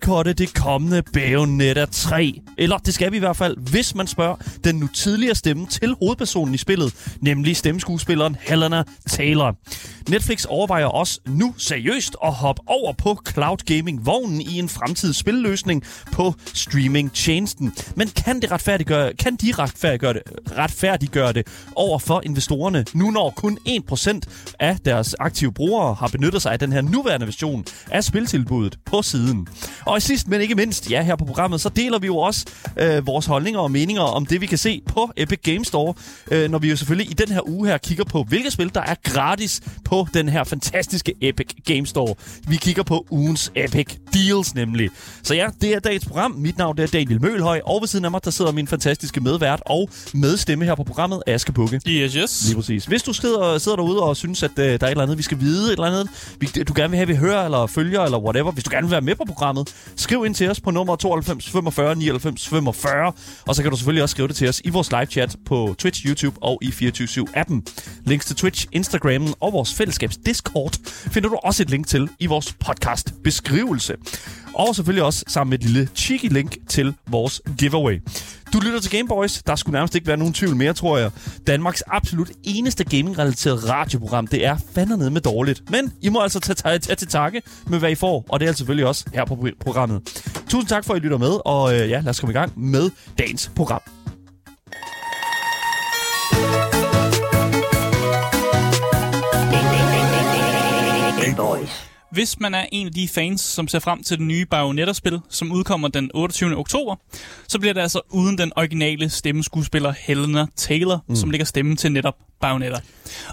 boykotte det kommende Bayonetta 3. Eller det skal vi i hvert fald, hvis man spørger den nu tidligere stemme til hovedpersonen i spillet, nemlig stemmeskuespilleren Helena Taylor. Netflix overvejer også nu seriøst at hoppe over på cloud gaming-vognen i en fremtidig spilløsning på streaming-tjenesten. Men kan, det retfærdiggøre, kan de retfærdiggøre det, retfærdiggøre det over for investorerne, nu når kun 1% af deres aktive brugere har benyttet sig af den her nuværende version af spiltilbuddet på siden. Og sidst, men ikke mindst, ja, her på programmet, så deler vi jo også øh, vores holdninger og meninger om det, vi kan se på Epic Games Store, øh, når vi jo selvfølgelig i den her uge her kigger på, hvilke spil, der er gratis på den her fantastiske Epic Games Store. Vi kigger på ugens Epic Deals nemlig. Så ja, det er dagens program. Mit navn det er Daniel Mølhøj, og ved siden af mig, der sidder min fantastiske medvært og medstemme her på programmet, Aske Bukke. Yes, yes. Lige præcis. Hvis du sidder, sidder derude og synes, at øh, der er et eller andet, vi skal vide, et eller andet, vi, du gerne vil have, vi hører eller følger eller whatever, hvis du gerne vil være med på programmet, skriv ind til os på nummer 92 45 99 45, og så kan du selvfølgelig også skrive det til os i vores live chat på Twitch, YouTube og i 24-7-appen. Links til Twitch, Instagram og vores fællesskabs Discord finder du også et link til i vores podcast beskrivelse. Og selvfølgelig også sammen med et lille cheeky link til vores giveaway. Du lytter til Gameboys. Der skulle nærmest ikke være nogen tvivl mere, tror jeg. Danmarks absolut eneste gaming-relateret radioprogram. Det er fandme med dårligt. Men I må altså tage, tage, tage til takke med, hvad I får. Og det er selvfølgelig også her på programmet. Tusind tak for, at I lytter med. Og øh, ja, lad os komme i gang med dagens program. Hvis man er en af de fans, som ser frem til det nye Bayonetta-spil, som udkommer den 28. oktober, så bliver det altså uden den originale stemmeskuespiller Helena Taylor, mm. som lægger stemmen til netop Bayonetta.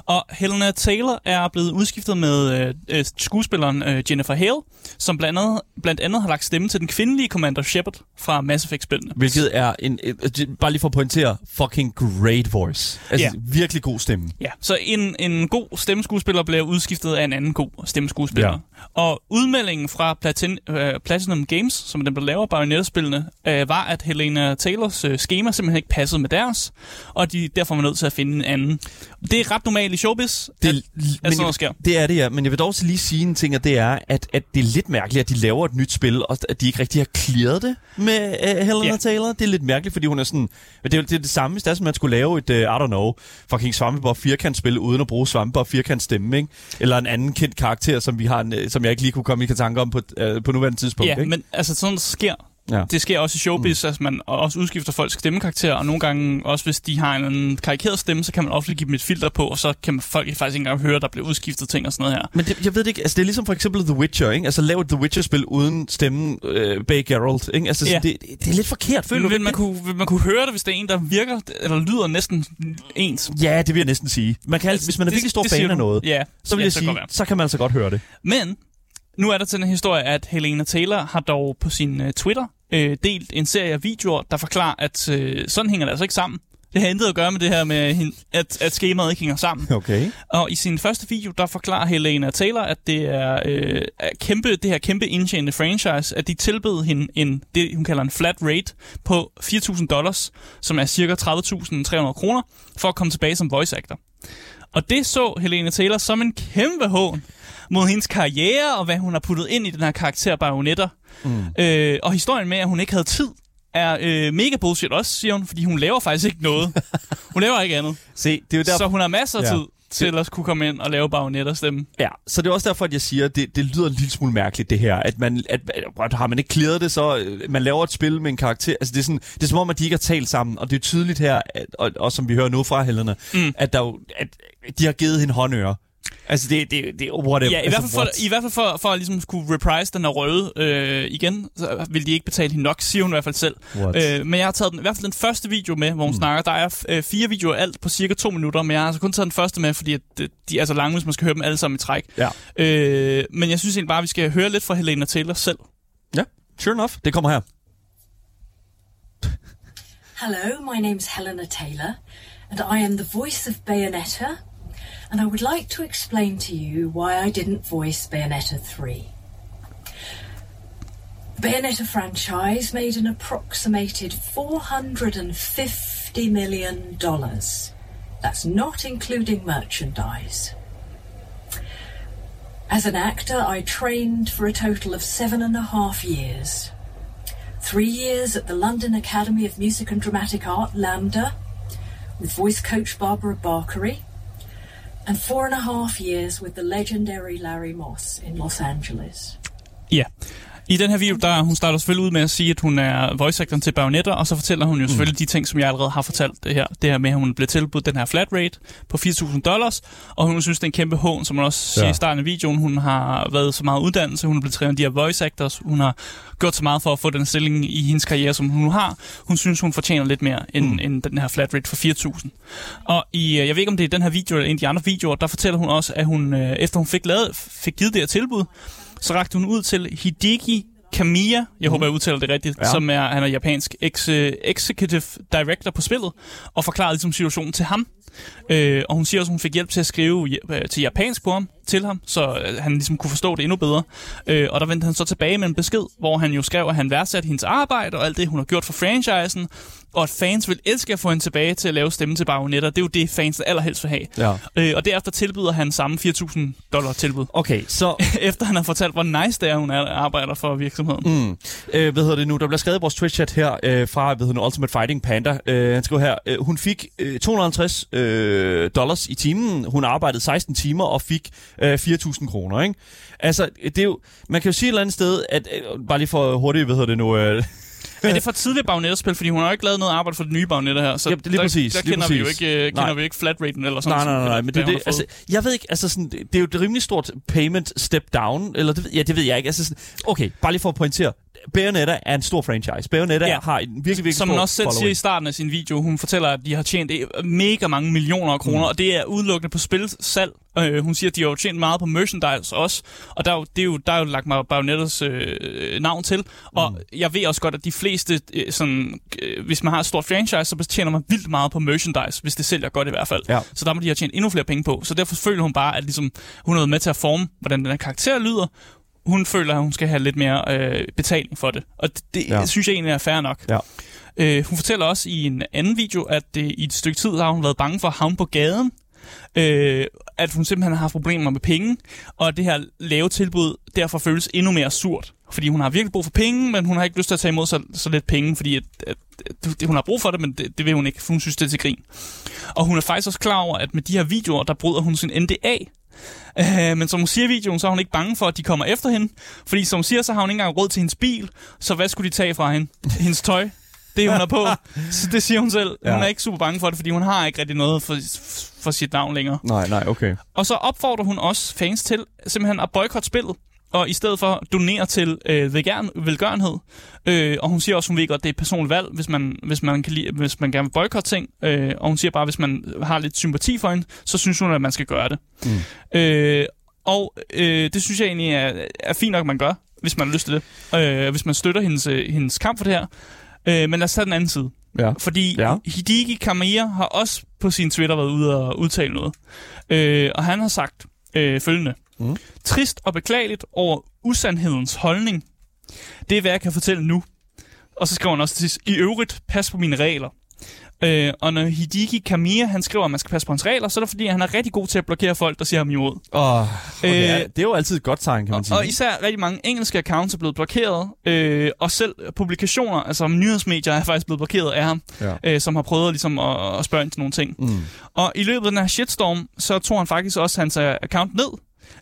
Og Helena Taylor er blevet udskiftet med øh, skuespilleren øh, Jennifer Hale, som blandt andet, blandt andet har lagt stemme til den kvindelige Commander Shepard fra Mass Effect-spillene. Hvilket er, en, et, bare lige for at pointere, fucking great voice. Altså Ja. virkelig god stemme. Ja, så en, en god stemmeskuespiller bliver udskiftet af en anden god stemmeskuespiller. Ja. Og udmeldingen fra Platin, øh, Platinum Games, som er dem, der laver Bayonetta-spillene, øh, var, at Helena Taylors øh, schema simpelthen ikke passede med deres, og de derfor var nødt til at finde en anden. Det er ret normalt i showbiz, Det, at, at sådan noget sker. det er det, ja. Men jeg vil dog også lige sige en ting, og det er, at, at det er lidt mærkeligt, at de laver et nyt spil, og at de ikke rigtig har clearet det med uh, Helena Ja. Taylor. Det er lidt mærkeligt, fordi hun er sådan... Det er det, er det samme, hvis det er, som man skulle lave et, uh, I don't know, fucking Svampebob firkantspil, uden at bruge Svampebob firkant stemme, ikke? Eller en anden kendt karakter, som, vi har, en, øh, som jeg ikke lige kunne komme i tanke om på, uh, på nuværende tidspunkt, Ja, ikke? men altså sådan sker. Ja. Det sker også i showbiz, mm. at man også udskifter folks stemmekarakter, og nogle gange også hvis de har en karikeret stemme, så kan man ofte give dem et filter på, og så kan man folk faktisk ikke engang høre, at der bliver udskiftet ting og sådan noget her. Men det, jeg ved det ikke, altså det er ligesom for eksempel The Witcher, ikke? Altså lav et The Witcher-spil uden stemmen øh, bag Geralt, ikke? Altså Ja. det, det, er lidt forkert, føler du Vil man, kunne, vil man kunne høre det, hvis det er en, der virker eller lyder næsten ens? Ja, det vil jeg næsten sige. Man kan, altså, hvis man er Det- virkelig stor det fan af noget, Ja, så vil ja, jeg så sige, så kan man altså godt høre det. Men nu er der til den historie, at Helena Taylor har dog på sin uh, Twitter uh, delt en serie af videoer, der forklarer, at uh, sådan hænger det altså ikke sammen. Det har intet at gøre med det her med, at, at skemaet ikke hænger sammen. Okay. Og i sin første video, der forklarer Helena Taylor, at det er øh, er kæmpe, det her kæmpe indtjenende franchise, at de tilbød hende en, det hun kalder en flat rate på 4.000 dollars, som er cirka 30.300 kroner, for at komme tilbage som voice actor. Og det så Helena Taylor som en kæmpe hån mod hendes karriere, og hvad hun har puttet ind i den her karakter Bayonetta. Mm. Øh, og historien med, at hun ikke havde tid, er øh, mega bullshit også, siger hun, fordi hun laver faktisk ikke noget. Hun laver ikke andet. Se, det er jo derfor... Så hun har masser af Ja. tid til at kunne komme ind og lave Bayonetta stemme. Ja, så det er også derfor, at jeg siger, at det, det lyder en lille smule mærkeligt, det her. At man, at, at, har man ikke clearet det, så øh, man laver et spil med en karakter. Altså, det er, sådan, det er som om, at de ikke har talt sammen. Og det er tydeligt her, at, og, og som vi hører nu fra Helena, mm. at, der, jo- at de har givet hende håndører. Altså, det, det, det er whatever. Ja, i, altså, hvert fald for, i hvert fald for, for at ligesom skulle reprise den her røde øh, igen, så vil de ikke betale hende nok, siger hun i hvert fald selv. What? Øh, men jeg har taget den, i hvert fald den første video med, hvor hun mm. snakker. Der er øh, fire videoer alt på cirka to minutter, men jeg har altså kun taget den første med, fordi at, de er så lange, hvis man skal høre dem alle sammen i træk. Ja. Øh, men jeg synes egentlig bare, at vi skal høre lidt fra Helena Taylor selv. ja, sure enough. Det kommer her. Hello, my name's Helena Taylor, and I am the voice of Bayonetta, and I would like to explain to you why I didn't voice Bayonetta 3. The Bayonetta franchise made an approximated $450 million That's not including merchandise. As an actor, I trained for a total of seven and a half years. Three years at the London Academy of Music and Dramatic Art, Lambda, with voice coach Barbara Barkery, and four and a half years with the legendary Larry Moss in Los Angeles. Ja. I den her video, der hun starter selvfølgelig ud med at sige, at hun er voice actor til Bayonetta, og så fortæller hun jo selvfølgelig de ting, som jeg allerede har fortalt det her. Det her med, at hun blev tilbudt den her flat rate på 4.000 dollars, og hun synes, det er en kæmpe hån, som hun også siger Ja. i starten af videoen. Hun har været så meget uddannelse, hun er blevet trænet af de her voice actors, hun har gjort så meget for at få den stilling i hendes karriere, som hun nu har. Hun synes, hun fortjener lidt mere end, mm. end den her flat rate for 4.000. Og i, øh, jeg ved ikke, om det er den her video eller en af de andre videoer, der fortæller hun også, at hun, øh, efter hun fik, lavet, fik givet det her tilbud, så rakte hun ud til Hideki Kamiya, jeg håber, jeg udtaler det rigtigt, Ja. som er, han er japansk ex, executive director på spillet, og forklarede ligesom situationen til ham. Øh, og hun siger også, at hun fik hjælp til at skrive øh, til japansk på ham, til ham, så øh, han ligesom kunne forstå det endnu bedre. Øh, og der vendte han så tilbage med en besked, hvor han jo skrev, at han værdsatte hendes arbejde og alt det, hun har gjort for franchisen, og at fans vil elske at få hende tilbage til at lave stemme til Bayonetta. Det er jo det, fans allerhelst vil have. Ja. Øh, og derefter tilbyder han samme 4.000 dollar tilbud. Okay, så Efter han har fortalt, hvor nice det er, hun er, arbejder for virksomheden. Mm. Øh, hvad hedder det nu? Der bliver skrevet i vores Twitch-chat her øh, fra hvad hedder det, Ultimate Fighting Panda. Øh, han skriver her, øh, hun fik øh, 250 øh, dollars i timen. Hun arbejdede 16 timer og fik øh, 4.000 kroner, ikke? Altså, det er jo, man kan jo sige et eller andet sted, at, øh, bare lige for hurtigt, hvad hedder det nu, øh, men det er for tidligt Bayonetta-spil, fordi hun har jo ikke lavet noget arbejde for det nye Bayonetta her. Så Jamen, det er lige der, præcis, Der lige kender vi jo præcis. ikke, uh, kender Nej. vi jo ikke flat raten eller sådan Nej, nej, nej, noget, nej, men det, det, altså, jeg ved ikke, altså sådan, det er jo et rimelig stort payment step down, eller det, ved- ja, det ved jeg ikke. Altså sådan, okay, bare lige for at pointere. Bayonetta er en stor franchise. Bayonetta ja. Ja. har en virkelig, virkelig Som hun også selv siger following. i starten af sin video, hun fortæller, at de har tjent øh, mega mange millioner af kroner, mm. og det er udelukkende på spilsalg. Øh, hun siger, at de har jo tjent meget på merchandise også, og der er jo, det er jo, der er jo lagt mig Bayonettas øh, navn til. Og mm. jeg ved også godt, at de fleste, øh, sådan, øh, hvis man har et stort franchise, så tjener man vildt meget på merchandise, hvis det sælger godt i hvert fald. Ja. Så der må de have tjent endnu flere penge på. Så derfor føler hun bare, at ligesom, hun har været med til at forme, hvordan den her karakter lyder. Hun føler, at hun skal have lidt mere øh, betaling for det. Og det, det Ja. ja. synes jeg egentlig er fair nok. Ja. Øh, hun fortæller også i en anden video, at øh, i et stykke tid har hun været bange for at havne på gaden. Øh, at hun simpelthen har haft problemer med penge, og det her lave tilbud derfor føles endnu mere surt. Fordi hun har virkelig brug for penge, men hun har ikke lyst til at tage imod så, så lidt penge, fordi at, at, at, hun har brug for det, men det, det vil hun ikke, for hun synes, det er til grin. Og hun er faktisk også klar over, at med de her videoer, der bryder hun sin NDA. Øh, men som hun siger i videoen, så er hun ikke bange for, at de kommer efter hende. Fordi som hun siger, så har hun ikke engang råd til hendes bil, så hvad skulle de tage fra hende? Hendes tøj? Det hun er på. Så det siger hun selv. Hun Ja. er ikke super bange for det, fordi hun har ikke rigtig noget for, for sit navn længere. Nej, nej, okay. Og så opfordrer hun også fans til simpelthen at boykotte spillet, og i stedet for donere til øh, vegan, velgørenhed. Øh, og hun siger også, hun ved godt, det er et personligt valg, hvis man, hvis man, kan lide, hvis man gerne vil boykotte ting. Øh, og hun siger bare, hvis man har lidt sympati for hende, så synes hun, at man skal gøre det. Mm. Øh, og øh, det synes jeg egentlig er, er fint nok, man gør, hvis man har lyst til det. Øh, hvis man støtter hendes, øh, hendes kamp for det her. Øh, men lad os tage den anden side. Ja. Fordi Ja. Hideki Kamiya har også på sin Twitter været ude og udtale noget. Øh, og han har sagt øh, følgende. Mm. Trist og beklageligt over usandhedens holdning. Det er, hvad jeg kan fortælle nu. Og så skriver han også til sidst, i øvrigt, pas på mine regler. Øh, og når Hideki Kamiya, han skriver, at man skal passe på hans regler, så er det fordi, han er rigtig god til at blokere folk, der siger ham imod. Oh. Øh, det, er, det er jo altid et godt tegn, kan man Og, sige. og især rigtig mange engelske accounts er blevet blokeret, øh, og selv publikationer, altså nyhedsmedier, er faktisk blevet blokeret af ham, Ja. øh, som har prøvet ligesom at, at spørge ind til nogle ting. Mm. Og i løbet af den her shitstorm, så tog han faktisk også hans øh, account ned,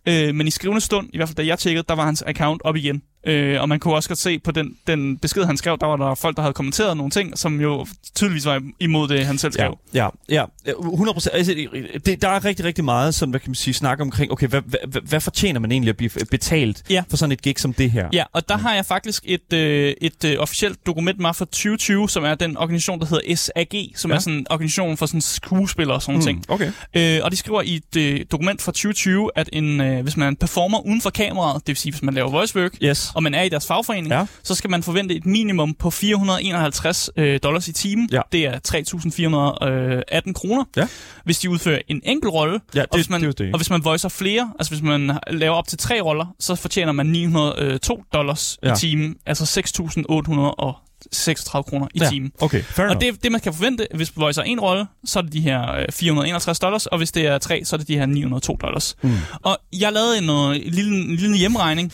øh, men i skrivende stund, i hvert fald da jeg tjekkede, der var hans account op igen. Øh, og man kunne også godt se på den, den besked, han skrev, der var der folk, der havde kommenteret nogle ting, som jo tydeligvis var imod det, han selv Ja, skrev. ja, ja, 100 procent. Altså, det, der er rigtig, rigtig meget sådan, hvad kan man sige, snak omkring, okay, hvad, hvad, hvad, fortjener man egentlig at blive betalt Ja. for sådan et gig som det her? Ja, og der har jeg faktisk et, øh, et øh, officielt dokument med fra 2020, som er den organisation, der hedder SAG, som Ja. ja. er sådan en organisation for sådan skuespillere og sådan mm. ting. Okay. Øh, og de skriver i et øh, dokument fra 2020, at en, øh, hvis man performer uden for kameraet, det vil sige, hvis man laver voice work, Yes. og man er i deres fagforening, Ja. så skal man forvente et minimum på 451 øh, dollars i timen. Ja. Det er 3.418 kroner. Ja. Hvis de udfører en enkelt rolle, Ja, det- og, hvis man, det det. og hvis man voicer flere, altså hvis man laver op til tre roller, så fortjener man 902 dollars Ja. i timen, altså 36 kroner i Ja, timen. Okay, fair Og det, det, man kan forvente, hvis Voice er en rolle, så er det de her øh, 461 dollars, og hvis det er tre, så er det de her 902 dollars. Mm. Og jeg lavede en, øh, en, lille, en lille hjemregning,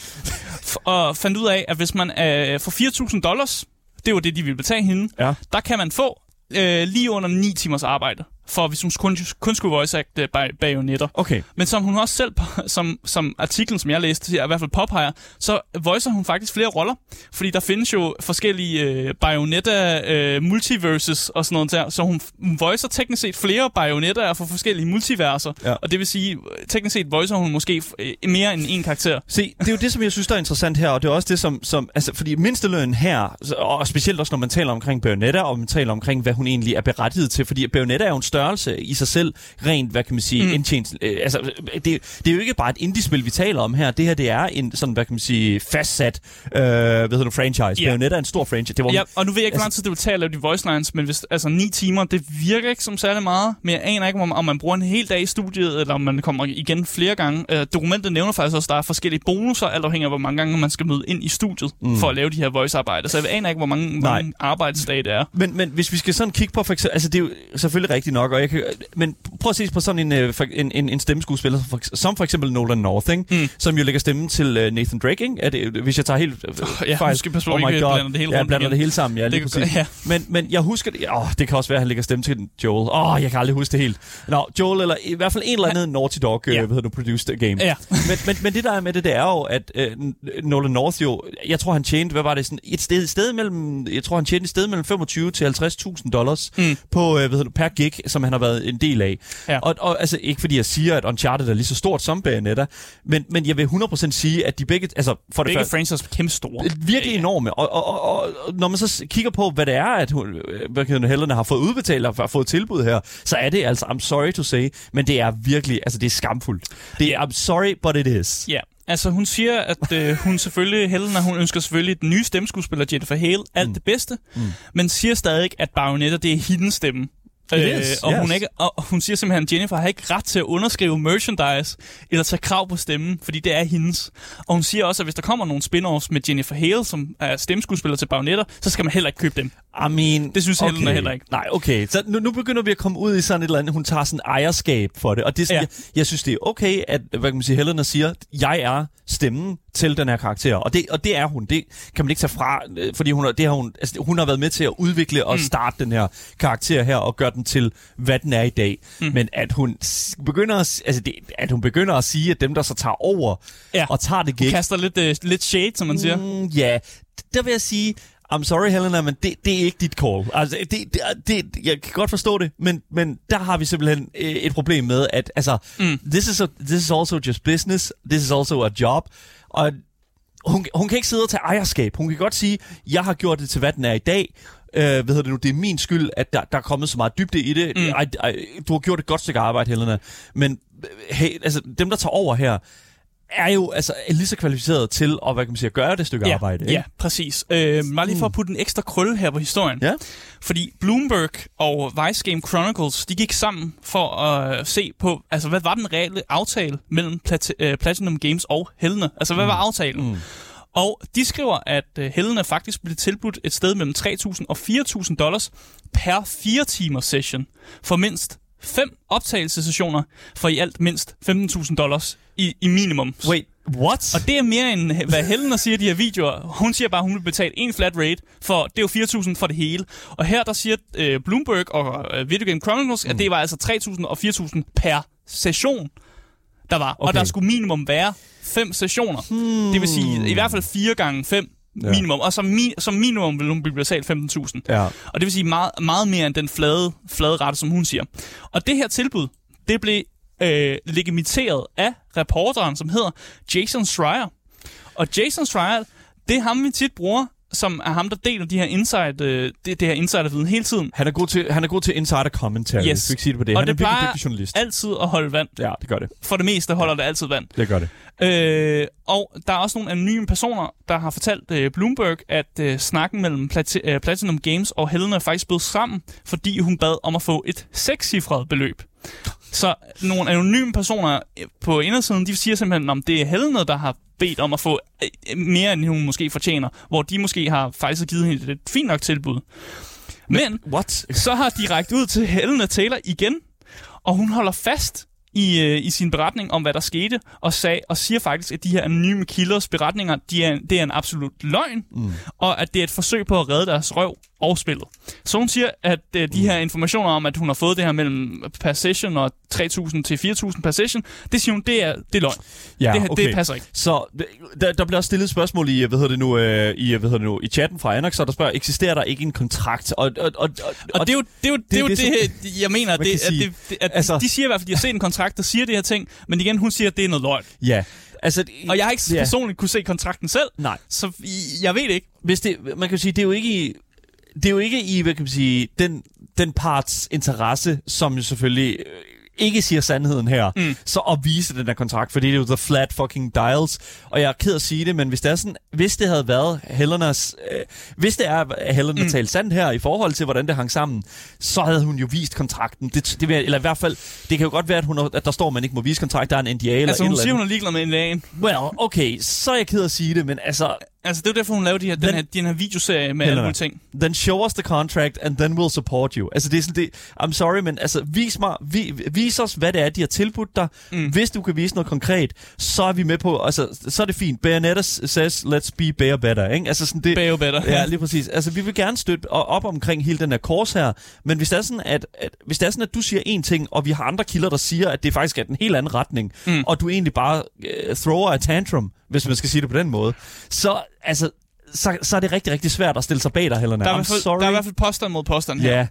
og fandt ud af, at hvis man øh, får 4.000 dollars, det var det, de ville betale hende, Ja. der kan man få øh, lige under 9 timers arbejde, for hvis hun kun, kun skulle voice acte bag, bajonetter. Okay. Men som hun også selv, som, som artiklen, som jeg læste, i hvert fald påpeger, så voicer hun faktisk flere roller. Fordi der findes jo forskellige øh, Bayonetta øh, multiverses og sådan noget der. Så hun, hun voicer teknisk set flere Bayonettaer for forskellige multiverser. Ja. Og det vil sige, øh, teknisk set voicer hun måske øh, mere end en karakter. Se, det er jo det, som jeg synes, der er interessant her, og det er også det, som... som altså, fordi mindsteløn her, og specielt også, når man taler omkring Bayonetta, og man taler omkring, hvad hun egentlig er berettiget til, fordi Bayonetta er jo en størrelse i sig selv, rent, hvad kan man sige, mm. indtjent... Øh, altså, det, det er jo ikke bare et indie-spil, vi taler om her. Det her, det er en sådan, hvad kan man sige, fastsat, øh, hvad hedder det, franchise. Ja. Bayonetta er en stor franchise. Det var, Ja, og nu ved jeg ikke, hvor lang Altså- tid det vil tage at lave de voice lines, men hvis, altså 9 timer, det virker ikke som særlig meget. Men jeg aner ikke, om, om man bruger en hel dag i studiet, eller om man kommer igen flere gange. Øh, dokumentet nævner faktisk også, at der er forskellige bonusser, alt afhængig af, hvor mange gange man skal møde ind i studiet, mm. for at lave de her voice-arbejder. Så jeg aner ikke, hvor mange, Nej. mange arbejdsdage det er. Men, men hvis vi skal sådan kigge på, for eksempel, altså det er jo selvfølgelig rigtigt nok, og jeg kan, men prøv at se på sådan en, øh, en, en, en stemmeskuespiller, som for, som for eksempel Nolan North, ikke? Mm. som jo lægger stemmen til uh, Nathan Drake, ikke? Er det, hvis jeg tager helt øh, Ja, fejl. skal passe oh my ikke God. blander det hele ja, blander igen. det hele sammen, ja, lige kan- præcis. ja. Men, men jeg husker det, åh, det kan også være, at han lægger stemme til Joel. Åh, oh, jeg kan aldrig huske det helt. Nå, Joel, eller i hvert fald en eller anden Naughty Dog, Ja. ja. hvad hedder du, produced game. Ja. men, men, men det der er med det, det er jo, at øh, Nolan North jo, jeg tror han tjente, hvad var det, sådan et sted, sted mellem, jeg tror han tjente et sted mellem 25 til 50.000 dollars mm. på, øh, hvad hedder det, per gig, som han har været en del af. Ja. Og, og altså ikke fordi jeg siger, at Uncharted er lige så stort som Bayonetta, men, men jeg vil 100% sige, at de begge, altså for det Begge første, franchises er kæmpe store. virkelig enorme. Og, og, og, og, og når man så kigger på, hvad det er, at hun, hvad Helena har fået udbetalt og har fået tilbud her, så er det altså, I'm sorry to say, men det er virkelig, altså det er skamfuldt. Det er, I'm sorry, but it is. Ja, altså hun siger, at øh, hun selvfølgelig, Helena, hun ønsker selvfølgelig den nye stemmeskuespiller Jennifer Hale alt mm. det bedste, mm. men siger stadig, at Bayonetta, det er hendes stemme. Øh, is, og, hun yes. ikke, og hun siger simpelthen, at Jennifer har ikke ret til at underskrive merchandise eller tage krav på stemmen, fordi det er hendes. Og hun siger også, at hvis der kommer nogle spin-offs med Jennifer Hale, som er stemmeskuespiller til Bayonetta, så skal man heller ikke købe dem. I mean, Det synes Helena heller ikke. Nej, okay. Så nu, nu begynder vi at komme ud i sådan et eller andet, hun tager sådan ejerskab for det. Og det Ja. jeg, jeg synes, det er okay, at hvad kan man sige, Helena siger, jeg er stemmen til den her karakter. Og det, og det er hun. Det kan man ikke tage fra, øh, fordi hun, det har hun, altså, hun har været med til at udvikle og starte den her karakter her, og gøre den til, hvad den er i dag. Mm. Men at hun begynder at, altså det, at hun begynder at sige, at dem, der så tager over Ja. og tager det Hun gig, kaster lidt, øh, lidt shade, som man siger. Mm, ja, der vil jeg sige, I'm sorry Helena, men det, det er ikke dit call. Altså, det, det, det, jeg kan godt forstå det, men, men der har vi simpelthen øh, et problem med, at altså, mm. this, is a, this is also just business, this is also a job, og hun, hun kan ikke sidde og tage ejerskab. Hun kan godt sige, jeg har gjort det til, hvad den er i dag. Øh, hvad hedder det nu? Det er min skyld, at der, der er kommet så meget dybde i det. Mm. Ej, ej, du har gjort et godt stykke arbejde, Helena. Men øh, hey, altså, dem, der tager over her, er jo altså lige så kvalificeret til at, hvad kan man sige, at gøre det stykke ja, arbejde. ikke? Ja, præcis. Øh, bare lige for at putte en ekstra krølle her på historien. Ja. Fordi Bloomberg og Vice Game Chronicles, de gik sammen for at se på, altså hvad var den reelle aftale mellem Plat- øh, Platinum Games og Helena? Altså hvad var aftalen? Mm. Og de skriver, at øh, faktisk blev tilbudt et sted mellem 3.000 og 4.000 dollars per 4 timers session for mindst fem optagelsessessioner for i alt mindst 15.000 dollars i, i minimum. Wait, what? Og det er mere end, hvad Helena siger i de her videoer. Hun siger bare, at hun vil betale en flat rate, for det er jo 4.000 for det hele. Og her der siger øh, Bloomberg og øh, Video Game Chronicles, mm. at det var altså 3.000 og 4.000 per session, der var. Okay. Og der skulle minimum være fem sessioner. Hmm. Det vil sige i hvert fald fire gange fem Ja. minimum. Og som, mi- som minimum vil hun blive betalt 15.000. Ja. Og det vil sige meget, meget mere end den flade, flade rette, som hun siger. Og det her tilbud, det blev øh, legitimeret af reporteren, som hedder Jason Schreier. Og Jason Schreier, det er ham, vi tit bruger, som er ham, der deler de her inside, øh, det, det her insiderviden hele tiden. Han er god til, han er god til insider commentary, Yes. vi ikke sige det på det. Og han det er virkelig plejer dygtig journalist. altid at holde vand. Ja, det gør det. For det meste holder det altid vand. Det gør det. Øh, og der er også nogle anonyme personer, der har fortalt øh, Bloomberg, at øh, snakken mellem Plati- øh, Platinum Games og Helena er faktisk blevet sammen, fordi hun bad om at få et sekscifret beløb. Så nogle anonyme personer øh, på indersiden, de siger simpelthen, om det er Helena, der har bedt om at få øh, mere, end hun måske fortjener. Hvor de måske har faktisk givet hende et fint nok tilbud. Men What? så har de rækket ud til Helena Taylor igen, og hun holder fast i, øh, i sin beretning om, hvad der skete, og, sag, og siger faktisk, at de her anonyme kilders beretninger, de er, det er en absolut løgn, mm. og at det er et forsøg på at redde deres røv og spillet. Så hun siger, at øh, de her informationer om, at hun har fået det her mellem per session og 3.000 til 4.000 per session, det siger hun, det er, det er løgn. Ja, det, okay. det passer ikke. Så der, der bliver stillet et spørgsmål i, hvad hedder det nu, øh, i, hvad hedder det nu, i chatten fra Anox, og der spørger, eksisterer der ikke en kontrakt? Og, og, og, Og, og det er jo det, er jo, det, er jo det, det, som- jeg mener, det, at, det, det, at altså- de siger i hvert fald, at de har set en kontrakt, der siger det her ting, men igen, hun siger, at det er noget løgn. Ja, altså... Og jeg har ikke ja. personligt kunne se kontrakten selv, Nej. så jeg ved det ikke. hvis det, man kan sige, det er jo ikke i, det er jo ikke i, hvad kan man sige, den, den parts interesse, som jo selvfølgelig øh, ikke siger sandheden her, mm. så at vise den der kontrakt, fordi det er jo the flat fucking dials, og jeg er ked at sige det, men hvis det er sådan, hvis det havde været Helenas, øh, hvis det er, at Helena mm. talte sandt her i forhold til, hvordan det hang sammen, så havde hun jo vist kontrakten. Det, det eller i hvert fald, det kan jo godt være, at, hun, at der står, at man ikke må vise kontrakt, der er en NDA eller Altså, hun eller siger, hun er ligeglad med en lægen. Well, okay, så er jeg ked at sige det, men altså, Altså, det er jo derfor, hun lavede de her, den, Den- her, den her videoserie med alle mulige ting. then show us the contract, and then we'll support you. Altså, det er sådan, det, I'm sorry, men altså, vis mig, vi, vis os, hvad det er, de har tilbudt dig. Mm. Hvis du kan vise noget konkret, så er vi med på, altså, så er det fint. Bayonetta says, let's be bear better, ikke? Altså, sådan det... Bayo better. Ja, lige præcis. Altså, vi vil gerne støtte op omkring hele den her kurs her, men hvis det er sådan, at, at, hvis det er sådan, at du siger en ting, og vi har andre kilder, der siger, at det faktisk er den helt anden retning, mm. og du egentlig bare uh, thrower a tantrum, hvis man skal sige det på den måde, så, altså, så, så er det rigtig, rigtig svært at stille sig bag dig, Helena. Der er, fald, sorry. der er i hvert fald påstand mod påstand her. Ja,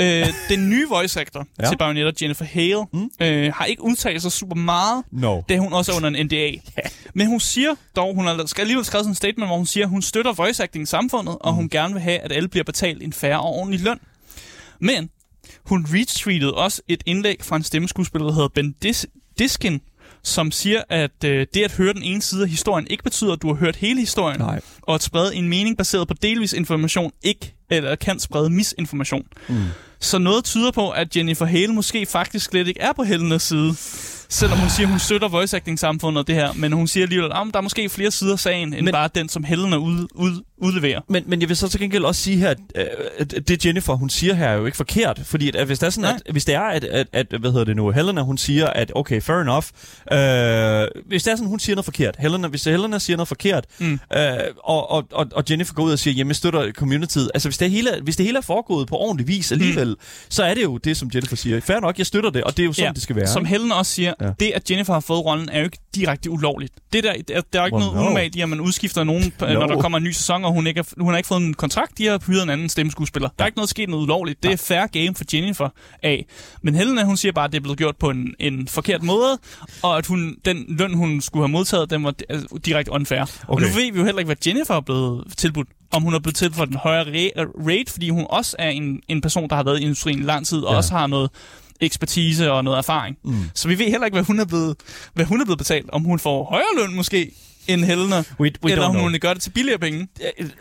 Øh, den nye voice actor Ja. til Bayonetta, Jennifer Hale, mm. øh, har ikke udtalt sig super meget, no. da hun også er under en NDA. Men hun siger dog, hun har alligevel skrevet sådan en statement, hvor hun siger, at hun støtter voice acting i samfundet, og hun gerne vil have, at alle bliver betalt en færre og ordentlig løn. Men hun retweetede også et indlæg fra en stemmeskuespiller, der hedder Ben Dis- Diskin, som siger, at øh, det at høre den ene side af historien ikke betyder, at du har hørt hele historien, Nej. og at sprede en mening baseret på delvis information ikke eller kan sprede misinformation. Mm. Så noget tyder på, at Jennifer Hale måske faktisk slet ikke er på Helenas side. Selvom hun siger, at hun støtter voice acting samfundet og det her. Men hun siger alligevel, at der er måske flere sider af sagen, end Men- bare den, som Helena ud, ud, udleverer. Men, men jeg vil så til gengæld også sige her, at, øh, at det Jennifer, hun siger her, er jo ikke forkert. Fordi at, at hvis, det er sådan, Nej. at, hvis det er, at, at, at, hvad hedder det nu, Helena, hun siger, at okay, fair enough. Øh, hvis det er sådan, hun siger noget forkert. Helena, hvis Helena siger noget forkert, mm. øh, og, og, og, og Jennifer går ud og siger, jamen jeg støtter communityet. Altså hvis det, hele, hvis det hele er foregået på ordentlig vis alligevel, mm. så er det jo det, som Jennifer siger. Fair nok, jeg støtter det, og det er jo sådan, det skal være. Som ikke? Helen også siger, Ja. ja. det at Jennifer har fået rollen, er jo ikke direkte ulovligt. Det der, der, der er jo ikke Well, noget no. unormalt i, at man udskifter nogen, no. No. når der kommer en ny sæson, og hun, ikke er, hun har ikke fået en kontrakt. De har hyret en anden stemmeskuespiller. Der er ikke noget sket noget ulovligt. Det er fair game for Jennifer af. Men Helena, hun siger bare, at det er blevet gjort på en, en forkert måde, og at hun, den løn, hun skulle have modtaget, den var altså, direkte unfair. Okay. Og nu ved vi jo heller ikke, hvad Jennifer er blevet tilbudt. Om hun er blevet tilbudt for den højere ra- rate, fordi hun også er en, en person, der har været i industrien i lang tid, og Ja. også har noget ekspertise og noget erfaring. Mm. Så vi ved heller ikke, hvad hun er blevet, hvad hun er blevet betalt. Om hun får højere løn måske end Helena, We- we eller om know. hun gør det til billigere penge.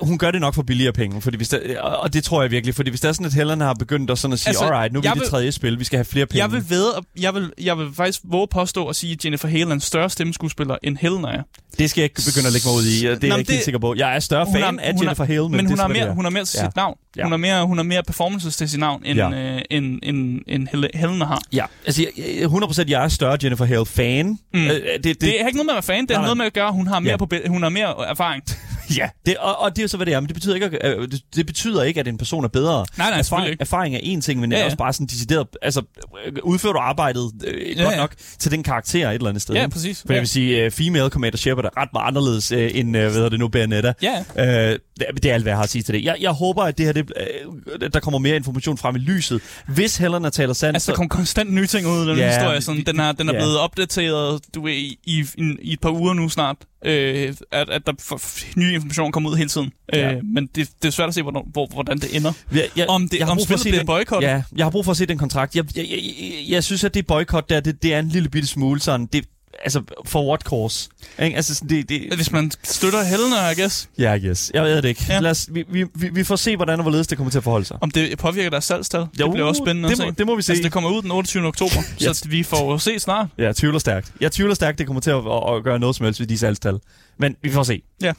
Hun gør det nok for billigere penge, fordi hvis der, og og det tror jeg virkelig, fordi hvis der er sådan, at Helena har begyndt at, sådan at sige, Altså, alright, nu er vi det tredje spil, vi skal have flere penge. Jeg vil ved, jeg vil, jeg vil faktisk våge påstå at sige, at Jennifer Hale er en større stemmeskuespiller, end Helena er. Det skal jeg ikke begynde at lægge mig ud i. Det er Nå, jeg ikke det- helt sikker på. Jeg er større Hun fan har- af hun Jennifer Hale, men, Men det hun har mere, er. hun har mere til Ja. sit navn. Ja. Hun har mere, hun har mere performances til sit navn, end, Ja. øh, end, end, end Hel- Helena har. Ja, altså jeg- jeg- 100% jeg er større Jennifer Hale-fan. Mm. Øh, det, det, Det har ikke noget med at være fan, det Nej, noget med at gøre, at hun har mere, Ja. på, hun har mere erfaring. ja, det, og, og det er jo så, hvad det er. Men det betyder ikke, at, øh, det, det betyder ikke, at en person er bedre. Nej, nej, erfaring, ikke. erfaring er en ting, men Ja, ja, ja. også bare sådan decideret... Altså, øh, udfører du arbejdet øh, Ja, godt ja. nok til den karakter et eller andet sted. Ja, præcis. For Ja. jeg vil sige, uh, female Commander Shepard er ret meget anderledes uh, end, uh, hvad hedder det nu, Bayonetta. Ja. Uh, det, er alt, hvad jeg har at sige til det. Jeg, jeg håber, at det her, det, uh, der kommer mere information frem i lyset. Hvis Helena taler sandt, Altså, der kommer konstant nye ting ud af den Ja, historie. Sådan, den er, den er ja. blevet opdateret du ved, i, i, i et par uger nu snart. Øh, at, at der f- f- nye information kommer ud hele tiden. Ja. Øh, men det, det er svært at se, hvor, hvor, hvordan det ender. jeg, jeg, Om, det, jeg har om brug for at spillet se bliver den- boykottet. Ja, jeg har brug for at se den kontrakt. Jeg, jeg, jeg, jeg, jeg synes, at det boykot der, det, det er en lille bitte smule sådan... Det, altså, for what cause? Ikke? Altså, sådan, det, det, Hvis man støtter Helena, I guess. ja, yes. Jeg ved det ikke. Ja. Lad os, vi, vi, vi, får se, hvordan og hvorledes det kommer til at forholde sig. Om det påvirker deres salgstal. Jo, det bliver også spændende det at må- se. det må vi se. Altså, det kommer ud den 28. oktober, Yes. så vi får se snart. Ja, jeg tvivler stærkt. Jeg tvivler stærkt, det kommer til at, at, at gøre noget som helst ved de salgstal. Men vi får se. Ja.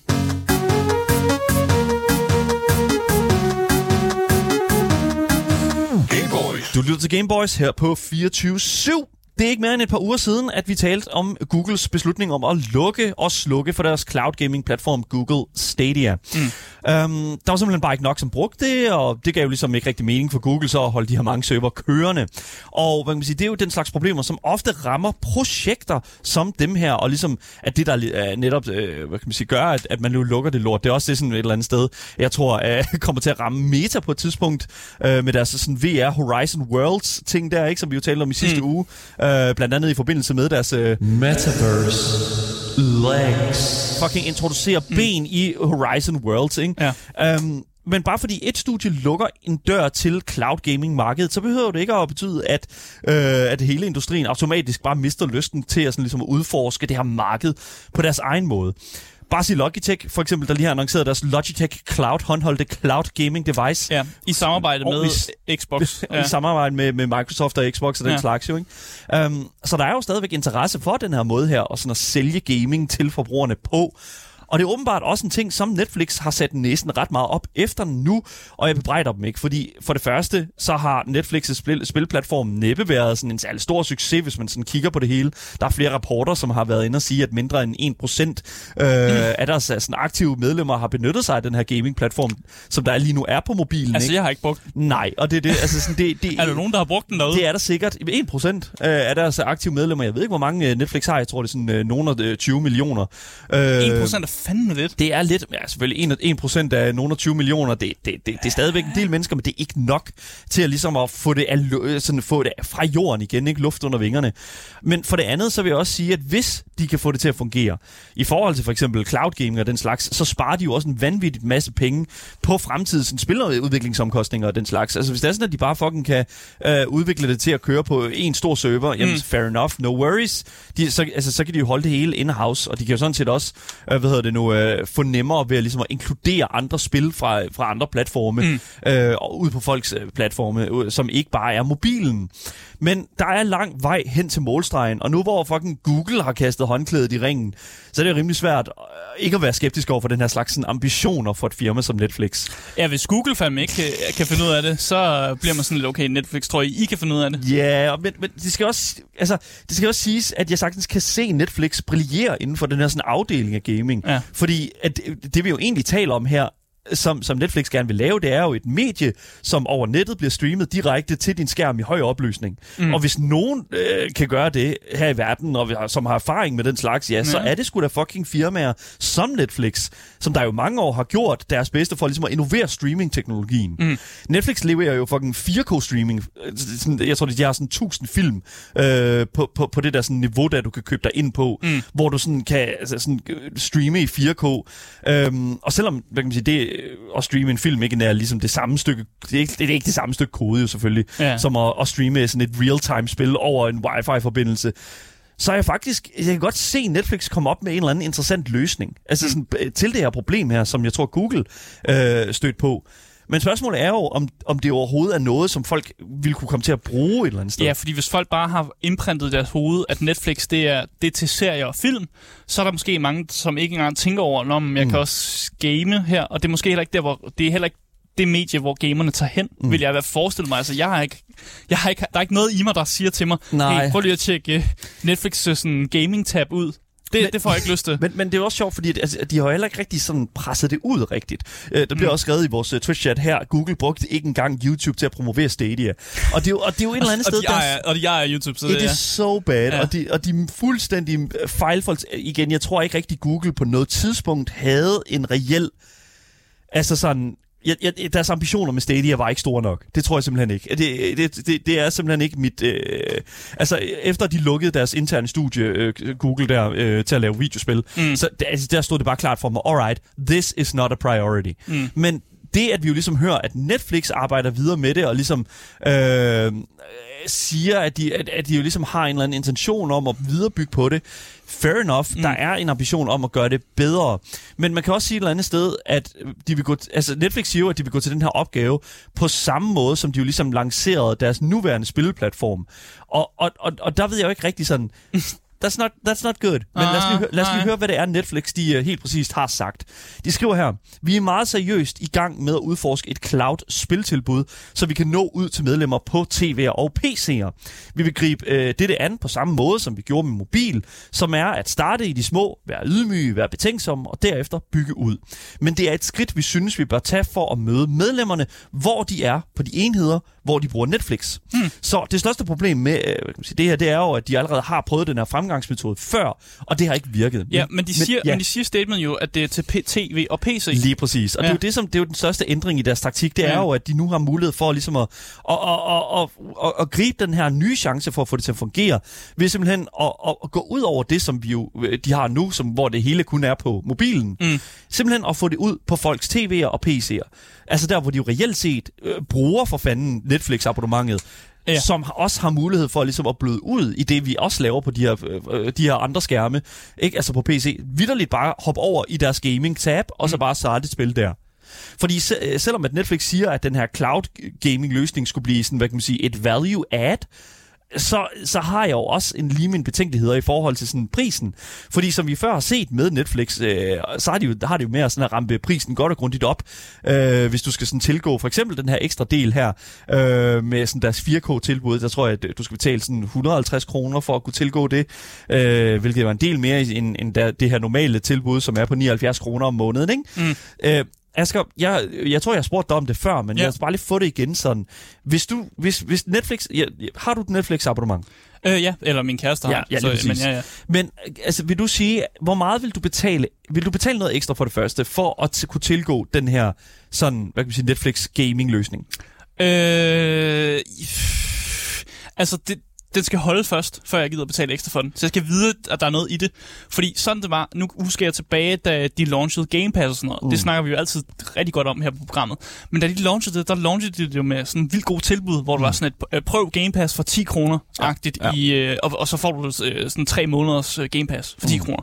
Du lytter til Gameboys her på 24-7. Det er ikke mere end et par uger siden, at vi talte om Googles beslutning om at lukke og slukke for deres cloud gaming platform Google Stadia. Mm. Um, der var simpelthen bare ikke nok, som brugte det, og det gav jo ligesom ikke rigtig mening for Google så at holde de her mange server kørende. Og hvad kan man sige, det er jo den slags problemer, som ofte rammer projekter som dem her, og ligesom at det, der netop uh, hvad kan man sige, gør, at, at man nu lukker det lort, det er også det sådan et eller andet sted, jeg tror uh, kommer til at ramme Meta på et tidspunkt uh, med deres sådan VR Horizon Worlds ting der, ikke, som vi jo talte om i sidste mm. uge, uh, blandt andet i forbindelse med deres uh, Metaverse legs. fucking introducere mm. ben i Horizon Worlds, ikke? Ja. Um, men bare fordi et studie lukker en dør til cloud gaming markedet, så behøver det ikke at betyde, at, øh, at hele industrien automatisk bare mister lysten til at sådan ligesom udforske det her marked på deres egen måde. Bare Logitech, for eksempel, der lige har annonceret deres Logitech Cloud håndholdte cloud gaming device. Ja, i samarbejde med hvis- Xbox. Ja. I samarbejde med, med Microsoft og Xbox og den ja. slags jo, ikke? Um, så der er jo stadigvæk interesse for den her måde her, og sådan at sælge gaming til forbrugerne på. Og det er åbenbart også en ting, som Netflix har sat næsen ret meget op efter nu, og jeg bebrejder dem ikke, fordi for det første, så har Netflix' spil, spilplatform næppe været sådan en særlig stor succes, hvis man sådan kigger på det hele. Der er flere rapporter, som har været inde og sige, at mindre end 1% øh, mm. af deres sådan aktive medlemmer har benyttet sig af den her gaming-platform, som der lige nu er på mobilen. Altså, ikke? jeg har ikke brugt den. Nej, og det er det, altså sådan, det, det, Er der nogen, der har brugt den derude? det er der sikkert. 1% af deres aktive medlemmer. Jeg ved ikke, hvor mange øh, Netflix har. Jeg tror, det er sådan øh, nogen af øh, 20 millioner. Øh, 1% er fandme lidt. det er lidt, ja selvfølgelig 1, 1% af nogen af 20 millioner, det, det, det, det er stadigvæk en del mennesker, men det er ikke nok til at ligesom at få det, af, sådan få det fra jorden igen, ikke luft under vingerne. Men for det andet, så vil jeg også sige, at hvis de kan få det til at fungere, i forhold til for eksempel cloud gaming og den slags, så sparer de jo også en vanvittig masse penge på fremtidens sådan spiludviklingsomkostninger og den slags. Altså hvis det er sådan, at de bare fucking kan øh, udvikle det til at køre på en stor server, jamen Mm. fair enough, no worries. De, så, altså, så kan de jo holde det hele in-house, og de kan jo sådan set også, øh, hvad hedder det nu, øh, få nemmere ved at, ligesom at inkludere andre spil fra, fra andre platforme, mm. øh, og ud på folks øh, platforme, øh, som ikke bare er mobilen. Men der er lang vej hen til målstregen, og nu hvor fucking Google har kastet håndklædet i ringen, så er det jo rimelig svært øh, ikke at være skeptisk over for den her slags sådan, ambitioner for et firma som Netflix. Ja, hvis Google fandme ikke kan, kan finde ud af det, så bliver man sådan lidt, okay, Netflix, tror I, I kan finde ud af det? Ja, og men, men det skal også altså det skal også siges at jeg sagtens kan se Netflix brillere inden for den her sådan afdeling af gaming. Ja. Fordi at det, det vi jo egentlig taler om her som, som Netflix gerne vil lave, det er jo et medie, som over nettet bliver streamet direkte til din skærm i høj opløsning. Mm. Og hvis nogen øh, kan gøre det her i verden, og som har erfaring med den slags, ja, så Ja. er det sgu da fucking firmaer som Netflix, som der jo mange år har gjort deres bedste for ligesom at innovere streaming-teknologien. Mm. Netflix leverer jo fucking 4K-streaming. Øh, sådan- Jeg tror, de har sådan 1000 film øh, på, på, på det der sådan niveau, der du kan købe dig ind på, mm. hvor du sådan kan altså sådan, øh, streame i 4K. Øhm, og selvom hvad kan man sige, det at streame en film ikke er ligesom det samme stykke, det er ikke det, er ikke det samme stykke kode jo selvfølgelig, Ja. som at, at streame sådan et real-time spil over en wifi-forbindelse. Så er jeg faktisk, jeg kan godt se Netflix komme op med en eller anden interessant løsning. Altså sådan, øh, til det her problem her, som jeg tror Google øh, stødt på. Men spørgsmålet er jo, om, om det overhovedet er noget, som folk ville kunne komme til at bruge et eller andet sted. Ja, fordi hvis folk bare har imprintet i deres hoved, at Netflix det er, det er til serier og film, så er der måske mange, som ikke engang tænker over, om jeg mm. kan også game her, og det er måske heller ikke der, hvor det er heller ikke det medie, hvor gamerne tager hen, mm. vil jeg i hvert fald forestille mig. Altså, jeg har ikke, jeg har ikke, der er ikke noget i mig, der siger til mig, Nej. hey, prøv lige at tjekke uh, Netflix sådan gaming-tab ud. Det, det får jeg ikke lyst til. Men, men det er også sjovt, fordi at, altså, de har heller ikke rigtig sådan presset det ud rigtigt. Uh, der bliver mm. også skrevet i vores uh, Twitch-chat her, Google brugte ikke engang YouTube til at promovere Stadia. Og det er jo, og det er jo et eller andet og, sted, de ejer, og de ejer YouTube, så det is er... so bad, Ja. og, de, og de er fuldstændig øh, fejlfolk. Igen, jeg tror ikke rigtig, Google på noget tidspunkt havde en reel... Altså sådan... Jeg, jeg, deres ambitioner med Stadia var ikke store nok. Det tror jeg simpelthen ikke. Det, det, det, det er simpelthen ikke mit... Øh, altså, efter de lukkede deres interne studie, øh, Google der, øh, til at lave videospil, mm. så der, altså, der stod det bare klart for mig, alright, this is not a priority. Mm. Men det, at vi jo ligesom hører, at Netflix arbejder videre med det, og ligesom øh, siger, at de, at, at de jo ligesom har en eller anden intention om at viderebygge på det, fair enough, mm. der er en ambition om at gøre det bedre. Men man kan også sige et eller andet sted, at de vil gå, altså Netflix siger jo, at de vil gå til den her opgave på samme måde, som de jo ligesom lancerede deres nuværende spilleplatform. Og, og, og, og der ved jeg jo ikke rigtig sådan, that's not, that's not good. Men lad os lige, Ah, lad os lige høre, hvad det er, Netflix de uh, helt præcist har sagt. De skriver her, vi er meget seriøst i gang med at udforske et cloud-spiltilbud, så vi kan nå ud til medlemmer på TV'er og PC'er. Vi vil gribe øh, dette an på samme måde, som vi gjorde med mobil, som er at starte i de små, være ydmyge, være betænksomme og derefter bygge ud. Men det er et skridt, vi synes, vi bør tage for at møde medlemmerne, hvor de er på de enheder, hvor de bruger Netflix. Hmm. Så det største problem med øh, sige, det her, det er jo, at de allerede har prøvet den her fremgangsmetode før, og det har ikke virket. Ja, men de siger, men, ja. men de siger statement jo, at det er til P- TV og PC. Lige præcis. Og ja. det, er jo det, som, det er jo den største ændring i deres taktik. Det er Ja. jo, at de nu har mulighed for ligesom at, at, at, at, at, at, gribe den her nye chance for at få det til at fungere, ved simpelthen at, at, gå ud over det, som vi jo, de har nu, som, hvor det hele kun er på mobilen. Mm. Simpelthen at få det ud på folks TV'er og PC'er. Altså der, hvor de jo reelt set øh, bruger for fanden Netflix-abonnementet, ja. Som også har mulighed for ligesom at bløde ud i det, vi også laver på de her, øh, de her andre skærme. Ikke? Altså på PC. Vidderligt bare hoppe over i deres gaming-tab, og så bare starte et spil der. Fordi se, øh, selvom at Netflix siger, at den her cloud gaming løsning skulle blive sådan, hvad kan man sige, et value add, så, så har jeg jo også en lige mine betænkeligheder i forhold til sådan prisen. Fordi som vi før har set med Netflix, øh, så har de jo, har de jo med at, sådan at rampe prisen godt og grundigt op. Øh, hvis du skal sådan tilgå for eksempel den her ekstra del her, øh, med sådan deres 4K-tilbud, der tror jeg, at du skal betale sådan 150 kroner for at kunne tilgå det, øh, hvilket var en del mere end, end der, det her normale tilbud, som er på 79 kroner om måneden. Ikke? Mm. Øh, Asger, jeg, jeg tror, jeg har spurgt dig om det før, men Ja. jeg skal bare lige få det igen sådan. Hvis du, hvis, hvis Netflix, ja, har du et Netflix-abonnement? Øh, ja, eller min kæreste har. Ja, ja, så, men ja, ja. Men altså, vil du sige, hvor meget vil du betale? Vil du betale noget ekstra for det første, for at kunne tilgå den her sådan, hvad kan man sige, Netflix gaming-løsning? Øh, altså, det, den skal holde først, før jeg gider betale ekstra for den. Så jeg skal vide, at der er noget i det. Fordi sådan det var, nu husker jeg tilbage, da de launchede Game Pass og sådan noget. Mm. Det snakker vi jo altid rigtig godt om her på programmet. Men da de launchede det, der launchede de det jo med sådan et vildt godt tilbud, hvor mm. der var sådan et øh, prøv Game Pass for 10 kroner, agtigt, Ja. i, øh, og, og så får du øh, sådan tre måneders øh, Game Pass for 10 mm. kroner.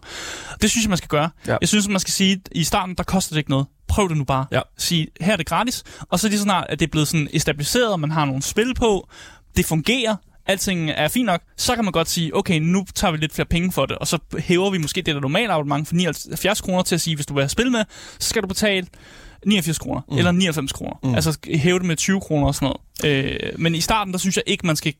Det synes jeg, man skal gøre. Ja. Jeg synes, man skal sige, at i starten, der koster det ikke noget. Prøv det nu bare. Ja. Sige, her er det gratis. Og så lige så snart, at det er blevet sådan establisheret, og man har nogle spil på, det fungerer, alting er fint nok, så kan man godt sige, okay, nu tager vi lidt flere penge for det, og så hæver vi måske det der normale abonnement for 79 kroner til at sige, hvis du vil have spil med, så skal du betale 89 kroner, mm. eller 99 kroner. Mm. Altså hæve det med 20 kroner og sådan noget. Øh, men i starten, der synes jeg ikke, man skal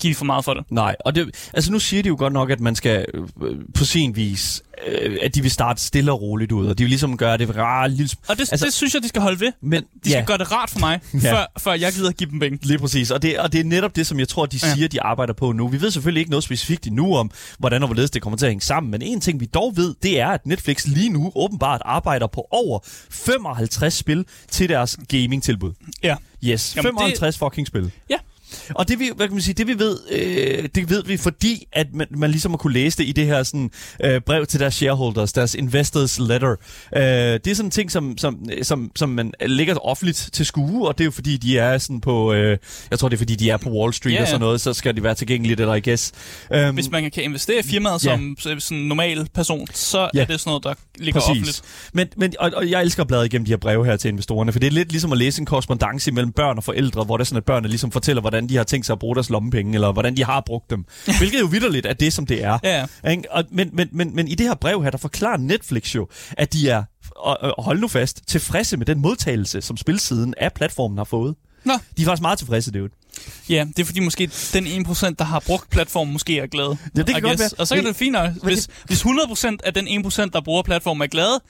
give for meget for det. Nej, og det, altså nu siger de jo godt nok, at man skal øh, på sin vis, øh, at de vil starte stille og roligt ud, og de vil ligesom gøre det rar, lille, Og det, Altså- det synes jeg, de skal holde ved. men De skal ja. gøre det rart for mig, Ja. før, før jeg gider give dem penge. Lige præcis, og det, og det er netop det, som jeg tror, de Ja. siger, de arbejder på nu. Vi ved selvfølgelig ikke noget specifikt endnu om, hvordan og hvorledes det kommer til at hænge sammen, men en ting, vi dog ved, det er, at Netflix lige nu åbenbart arbejder på over 55 spil til deres gaming-tilbud. Ja. Yes, Jamen, 55 det... fucking spil. Ja. Og det vi, hvad kan man sige, det vi ved, øh, det ved vi, fordi at man, man ligesom har kunne læse det i det her sådan, øh, brev til deres shareholders, deres investors letter. Øh, det er sådan en ting, som, som, som, som man lægger offentligt til skue, og det er jo fordi, de er sådan på, øh, jeg tror det er fordi, de er på Wall Street Ja, og sådan ja. noget, så skal de være tilgængelige, eller I guess. Um, Hvis man kan investere i firmaet Ja. som ja. sådan en normal person, så Ja. er det sådan noget, der ligger offentligt. Men, men, og, og jeg elsker at bladre igennem de her breve her til investorerne, for det er lidt ligesom at læse en korrespondance mellem børn og forældre, hvor det er sådan, at børnene ligesom fortæller, hvordan de har tænkt sig at bruge deres lommepenge, eller hvordan de har brugt dem. Hvilket jo vidderligt er det, som det er. Ja. Ikke? Og, men, men, men, men i det her brev her, der forklarer Netflix jo, at de er, og, og hold nu fast, tilfredse med den modtagelse, som spilsiden af platformen har fået. Nå. De er faktisk meget tilfredse, det jo. Ja, det er fordi måske den 1%, der har brugt platformen, måske er glad. Ja, det kan I godt guess. være. Og så kan det fint nok. Hvis, hvis 100% af den 1%, der bruger platformen, er glade,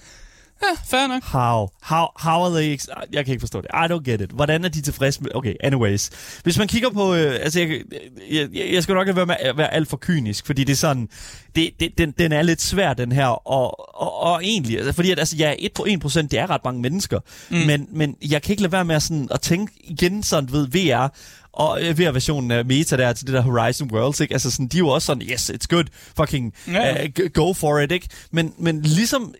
ja, fair nok. How? How, how are they... Ex- jeg kan ikke forstå det. I don't get it. Hvordan er de tilfredse med... Okay, anyways. Hvis man kigger på... Øh, altså, jeg, jeg, jeg, skal nok lade være med være alt for kynisk, fordi det er sådan... Det, det, den, den er lidt svær, den her. Og, og, og egentlig... Altså, fordi at, altså, ja, 1 på 1% det er ret mange mennesker. Mm. Men, men jeg kan ikke lade være med at, sådan, at tænke igen sådan, ved VR og øh, VR-versionen af Meta der til det der Horizon Worlds, ikke? Altså sådan, de er jo også sådan, yes, it's good, fucking Ja. uh, go for it, ikke? Men, men ligesom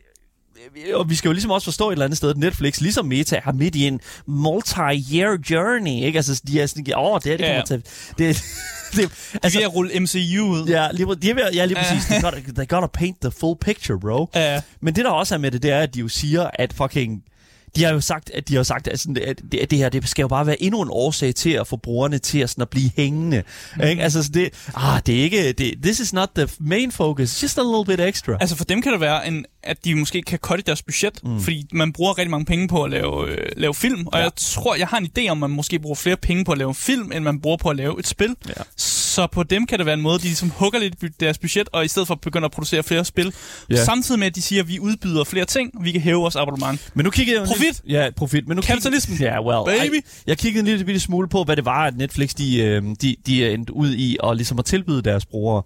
og vi skal jo ligesom også forstå et eller andet sted, at Netflix, ligesom Meta, har midt i en multi-year journey, ikke? Altså, de er sådan, åh, det er det Ja. kommer til... Det, det, Altså, vi er at rulle MCU ud. Ja, lige, de er ja, lige præcis. They gotta, they gotta paint the full picture, bro. Ja. Men det, der også er med det, det er, at de jo siger, at fucking... De har jo sagt, at de har sagt, at, sådan, at det, at det her det skal jo bare være endnu en årsag til at få brugerne til at, sådan, at blive hængende. Mm. Ikke? Altså, så det, ah, det er ikke... Det, this is not the main focus. Just a little bit extra. Altså for dem kan det være, en, at de måske kan cutte deres budget, mm. fordi man bruger rigtig mange penge på at lave, øh, lave film, og ja. jeg tror, jeg har en idé om, at man måske bruger flere penge på at lave film, end man bruger på at lave et spil. Ja. Så på dem kan det være en måde, de ligesom hugger lidt deres budget, og i stedet for begynder at producere flere spil. Ja. Samtidig med, at de siger, at vi udbyder flere ting, vi kan hæve vores abonnement. Men nu kiggede jeg Profit! lille- Ja, profit. Men nu Kapitalismen! Ja, well. Baby! Ej, jeg kiggede en lille bitte smule på, hvad det var, at Netflix de, øh, de, de er endt ud i og ligesom at tilbyde deres brugere.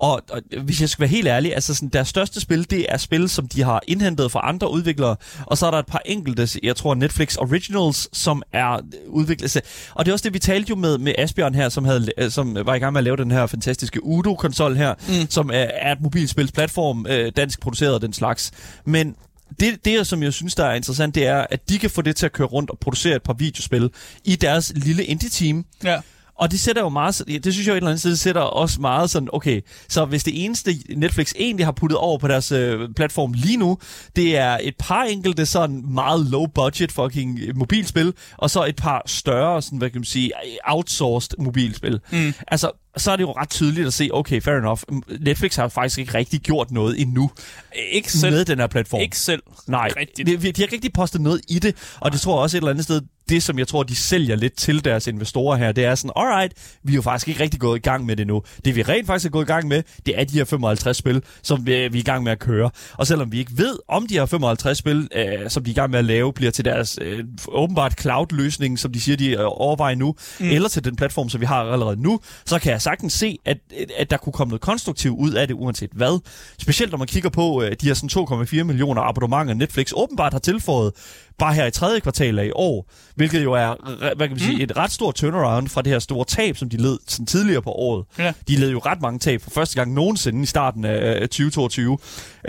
Og, og hvis jeg skal være helt ærlig, altså sådan, deres største spil, det er spil, som de har indhentet fra andre udviklere. Og så er der et par enkelte, jeg tror Netflix Originals, som er udviklet. sig. Og det er også det, vi talte jo med, med Asbjørn her, som, havde, øh, som var i gang med at lave den her fantastiske Udo-konsol her, mm. som er, er et mobilspilsplatform, øh, dansk produceret og den slags. Men det, det, som jeg synes, der er interessant, det er, at de kan få det til at køre rundt og producere et par videospil i deres lille indie-team. Ja. Og det sætter jo meget, det synes jeg jo et eller andet det sætter også meget sådan, okay, så hvis det eneste Netflix egentlig har puttet over på deres øh, platform lige nu, det er et par enkelte sådan meget low budget fucking mobilspil, og så et par større, sådan, hvad kan man sige, outsourced mobilspil. Mm. Altså, så er det jo ret tydeligt at se, okay, fair enough, Netflix har faktisk ikke rigtig gjort noget endnu Ikke selv. med den her platform. Ikke selv. Nej, Rigtigt. de, de har ikke rigtig postet noget i det, og det tror jeg også et eller andet sted, det som jeg tror, de sælger lidt til deres investorer her, det er sådan, alright, vi er jo faktisk ikke rigtig gået i gang med det nu. Det vi rent faktisk er gået i gang med, det er de her 55 spil, som vi, er i gang med at køre. Og selvom vi ikke ved, om de her 55 spil, øh, som de er i gang med at lave, bliver til deres øh, åbenbart cloud-løsning, som de siger, de øh, overvejer nu, mm. eller til den platform, som vi har allerede nu, så kan jeg sagtens se, at, at der kunne komme noget konstruktivt ud af det, uanset hvad. Specielt når man kigger på øh, de her sådan 2,4 millioner abonnementer, Netflix åbenbart har tilføjet bare her i tredje kvartal af i år, hvilket jo er hvad kan man sige, mm. et ret stort turnaround fra det her store tab, som de led sådan tidligere på året. Ja. De led jo ret mange tab for første gang nogensinde i starten af øh, 2022 øh,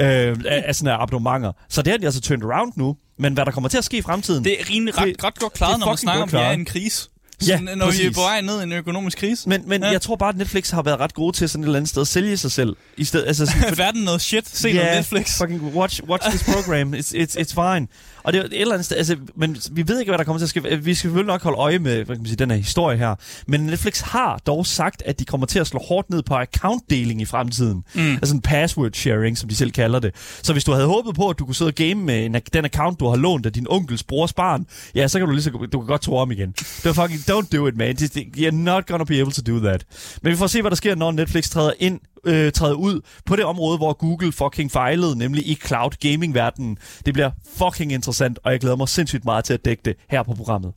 af, af sådan her abonnementer. Så det har de altså turned around nu. Men hvad der kommer til at ske i fremtiden, Det er rimelig ret, Det- ret godt klaret, når man snakker om, at vi er i en krise. Ja, Så, når vi er præcis. på vej ned i en økonomisk krise. men, men Ja. jeg tror bare, at Netflix har været ret gode til sådan et eller andet sted at sælge sig selv. I stedet, altså sådan, Er verden noget shit? Se noget Netflix. fucking watch, watch this program. It's, it's, it's fine. Og det er et eller andet sted, altså, men vi ved ikke, hvad der kommer til at ske. Vi skal selvfølgelig nok holde øje med hvad kan man sige, den her historie her. Men Netflix har dog sagt, at de kommer til at slå hårdt ned på account-deling i fremtiden. Mm. Altså en password sharing, som de selv kalder det. Så hvis du havde håbet på, at du kunne sidde og game med en, den account, du har lånt af din onkels brors barn, ja, så kan du lige så, du kan godt tro om igen. Det er fucking, don't do it, man. You're not gonna be able to do that. Men vi får se, hvad der sker, når Netflix træder ind øh, træde ud på det område, hvor Google fucking fejlede, nemlig i cloud gaming-verdenen. Det bliver fucking interessant, og jeg glæder mig sindssygt meget til at dække det her på programmet.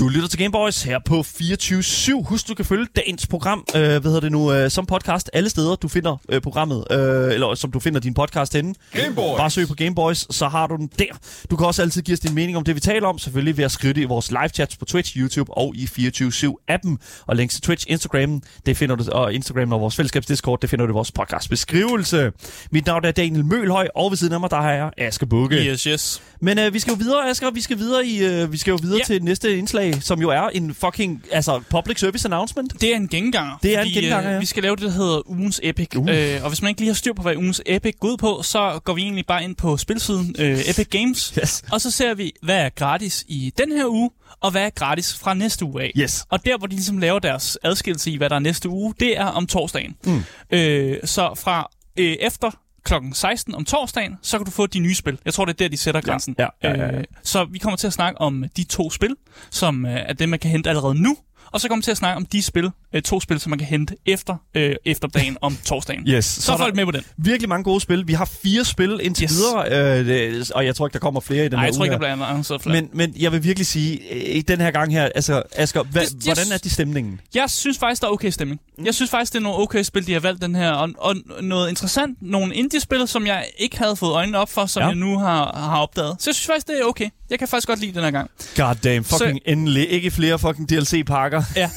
Du lytter til Gameboys her på 24-7. Husk, du kan følge dagens program, øh, hvad hedder det nu, øh, som podcast alle steder, du finder øh, programmet, øh, eller som du finder din podcast henne. Gameboys. Bare søg på Gameboys, så har du den der. Du kan også altid give os din mening om det, vi taler om, selvfølgelig ved at skrive det i vores live chats på Twitch, YouTube og i 24-7-appen. Og links til Twitch, Instagram, det finder du, og Instagram og vores fællesskabs Discord, det finder du i vores podcast beskrivelse. Mit navn er Daniel Mølhøj, og ved siden af mig, der har jeg Aske Bukke. Yes, yes. Men øh, vi skal jo videre, Asger. Vi skal videre, i, øh, vi skal jo videre Ja. til næste indslag, som jo er en fucking altså, public service announcement. Det er en genganger. Det er en fordi, genganger, øh, ja. Vi skal lave det, der hedder ugens Epic. Uh. Øh, og hvis man ikke lige har styr på, hvad ugens Epic går ud på, så går vi egentlig bare ind på spilsiden øh, Epic Games. Yes. Og så ser vi, hvad er gratis i den her uge, og hvad er gratis fra næste uge af. Yes. Og der, hvor de ligesom laver deres adskillelse i, hvad der er næste uge, det er om torsdagen. Mm. Øh, så fra øh, efter klokken 16 om torsdagen, så kan du få de nye spil. Jeg tror, det er der, de sætter grænsen. ja, ja, ja, ja. Øh, så vi kommer til at snakke om de to spil, som øh, er dem, man kan hente allerede nu. Og så kommer vi til at snakke om de spil, øh, to spil, som man kan hente efter øh, efterdagen om torsdagen. Yes. Så, Så er folk med på den. Virkelig mange gode spil. Vi har fire spil indtil Yes. videre, øh, det, og jeg tror ikke, der kommer flere i den Nej, her jeg tror ikke, der bliver annonceret flere. men, men jeg vil virkelig sige, i den her gang her, altså, Asger, hva, Det- hvordan er de stemningen? Jeg synes faktisk, der er okay stemning. Mm. Jeg synes faktisk, det er nogle okay spil, de har valgt den her. Og, og noget interessant, nogle indie-spil, som jeg ikke havde fået øjnene op for, som ja. jeg nu har, har opdaget. Så jeg synes faktisk, det er okay. Jeg kan faktisk godt lide den her gang. God damn, fucking så... endelig. Ikke flere fucking DLC-pakker. Ja.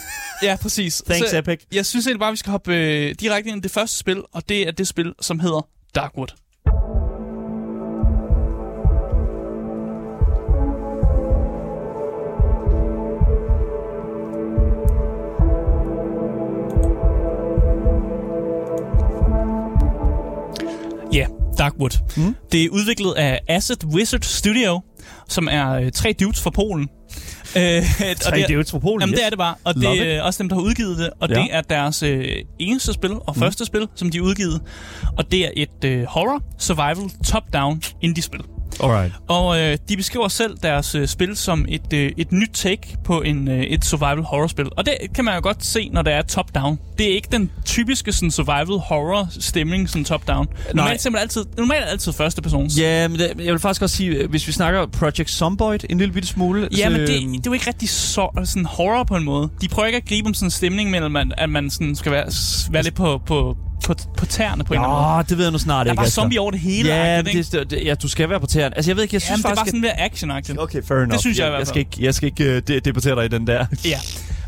Ja, præcis. Thanks, Så Epic. Jeg synes egentlig bare, vi skal hoppe øh, direkte ind i det første spil, og det er det spil, som hedder Darkwood. Ja, yeah, Darkwood. Mm. Det er udviklet af Asset Wizard Studio, som er øh, tre dudes fra Polen. Øh, og Tre det er- dudes fra Polen, Jamen, yes. det er det bare. Og Love det it. er også dem, der har udgivet det. Og Ja. det er deres øh, eneste spil og første spil, som de har udgivet. Og det er et øh, horror, survival, top-down indie-spil. Alright. Og øh, de beskriver selv deres øh, spil som et, øh, et nyt take på en, øh, et survival horror spil. Og det kan man jo godt se, når det er top-down. Det er ikke den typiske sådan, survival horror stemning, sådan top-down. Normalt man altid, normalt altid første persons. Ja, men det, jeg vil faktisk også sige, øh, hvis vi snakker Project Zomboid en lille bitte smule... Ja, men det, så, det er jo ikke rigtig så, sådan horror på en måde. De prøver ikke at gribe om sådan en stemning mellem, at, at man sådan skal være, være lidt på, på, på, på tæerne på en eller anden måde. Åh, det ved jeg nu snart Der er ikke. bare Asger. zombie over det hele. Ja, agtigt, ikke? det, det, ja, du skal være på tæerne. Altså, jeg ved ikke, jeg synes Jamen, det er bare faktisk... sådan mere actionagtigt. Okay, fair enough. synes jeg i jeg, jeg skal ikke, jeg skal ikke uh, de, debattere dig i den der. Ja.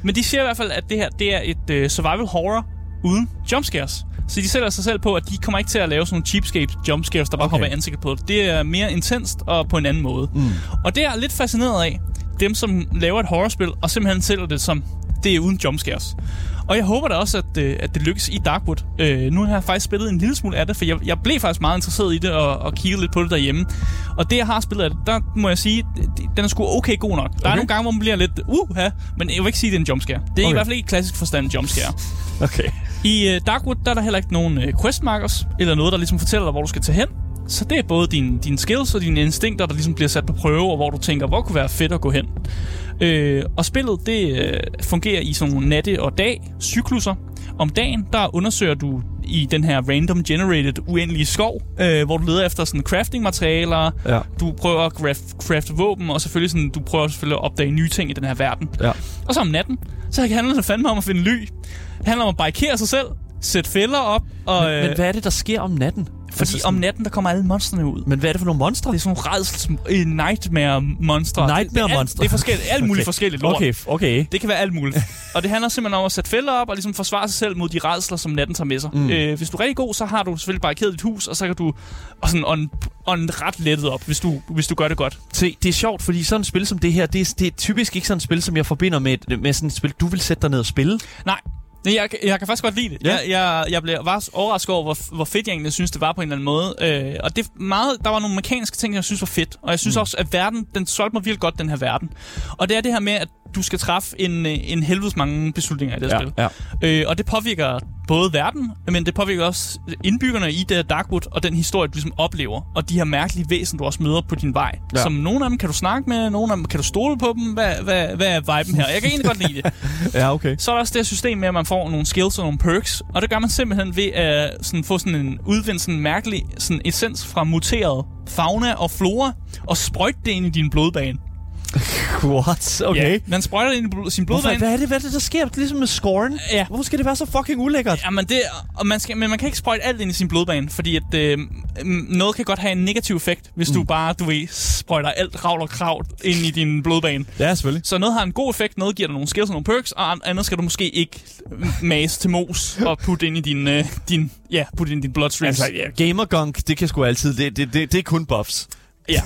Men de siger i hvert fald, at det her det er et uh, survival horror uden jumpscares. Så de sætter sig selv på, at de kommer ikke til at lave sådan nogle cheapskate jumpscares, der bare Okay. hopper ansigtet på det. Det er mere intenst og på en anden måde. Mm. Og det er jeg lidt fascineret af, dem som laver et horrorspil, og simpelthen sælger det som, det er uden jumpscares. Og jeg håber da også, at, øh, at det lykkes i Darkwood. Øh, nu har jeg faktisk spillet en lille smule af det, for jeg, jeg blev faktisk meget interesseret i det og, og kiggede lidt på det derhjemme. Og det, jeg har spillet af det, der må jeg sige, den er sgu okay god nok. Der okay. er nogle gange, hvor man bliver lidt, uh, men jeg vil ikke sige, at det er en jumpscare. Det er okay. i hvert fald ikke klassisk forstand jumpscare. Okay. I uh, Darkwood, der er der heller ikke nogen uh, questmarkers, eller noget, der ligesom fortæller dig, hvor du skal tage hen. Så det er både dine, dine skills og dine instinkter, der ligesom bliver sat på prøve, og hvor du tænker, hvor kunne være fedt at gå hen. Øh, og spillet, det øh, fungerer i sådan nogle natte- og dag-cykluser. Om dagen, der undersøger du i den her random generated uendelige skov, øh, hvor du leder efter sådan crafting-materialer, Ja. du prøver at craft, crafte våben, og selvfølgelig sådan, du prøver selvfølgelig at opdage nye ting i den her verden. Ja. Og så om natten, så handler det fandme om at finde ly. Det handler om at barrikere sig selv, sætte fælder op, og, Men, men hvad er det, der sker om natten? Fordi Altså sådan- om natten, der kommer alle monstrene ud. Men hvad er det for nogle monstre? Det er sådan nogle redsels øh, nightmare-monstre. Nightmare det, er er forskelligt. Alt muligt Okay. forskelligt lort. Okay, okay. Det kan være alt muligt. og det handler simpelthen om at sætte fælder op og ligesom forsvare sig selv mod de redsler, som natten tager med sig. Mm. Øh, hvis du er rigtig god, så har du selvfølgelig barrikeret dit hus, og så kan du og sådan on, on ret lettet op, hvis du, hvis du gør det godt. Se, det er sjovt, fordi sådan et spil som det her, det er, det er typisk ikke sådan et spil, som jeg forbinder med, med sådan et spil, du vil sætte dig ned og spille. Nej, Nej, jeg, jeg kan faktisk godt lide det. Ja. Jeg, jeg, jeg blev var overrasket over, hvor, hvor fedt jeg egentlig synes, det var på en eller anden måde. Øh, og det meget, der var nogle mekaniske ting, jeg synes var fedt. Og jeg synes mm. også, at verden, den solgte mig virkelig godt, den her verden. Og det er det her med, at du skal træffe en, øh, en helvedes mange beslutninger i det her spil. ja. Øh, og det påvirker både verden, men det påvirker også indbyggerne i det her Darkwood, og den historie, du ligesom oplever. Og de her mærkelige væsen, du også møder på din vej. Ja. Ja. Som nogle af dem kan du snakke med, nogle af dem kan du stole på dem. Hvad, hvad, hvad er viben her? Jeg kan egentlig godt lide det. Ja, okay. Så er der også det her system med, at man får nogle skills og nogle perks, og det gør man simpelthen ved at sådan, få sådan en udvinde sådan en mærkelig sådan essens fra muteret fauna og flora, og sprøjte det ind i din blodbane. What? Okay. Ja, man sprøjter ind i bl- sin Hvorfor, blodbane. hvad, er det, hvad er det, der sker? Ligesom med scoren? Ja. Hvorfor skal det være så fucking ulækkert? Jamen det, og man skal, men man kan ikke sprøjte alt ind i sin blodbane, fordi at, øh, mm, noget kan godt have en negativ effekt, hvis mm. du bare, du ved, sprøjter alt ravl og kravl ind i din blodbane. Ja, selvfølgelig. Så noget har en god effekt, noget giver dig nogle skills og nogle perks, og an- andet skal du måske ikke mase til mos og putte ind i din, øh, din, ja, putte ind i din bloodstreams. Altså, ja, gamergunk, det kan sgu altid, det, det, det, det er kun buffs. Ja.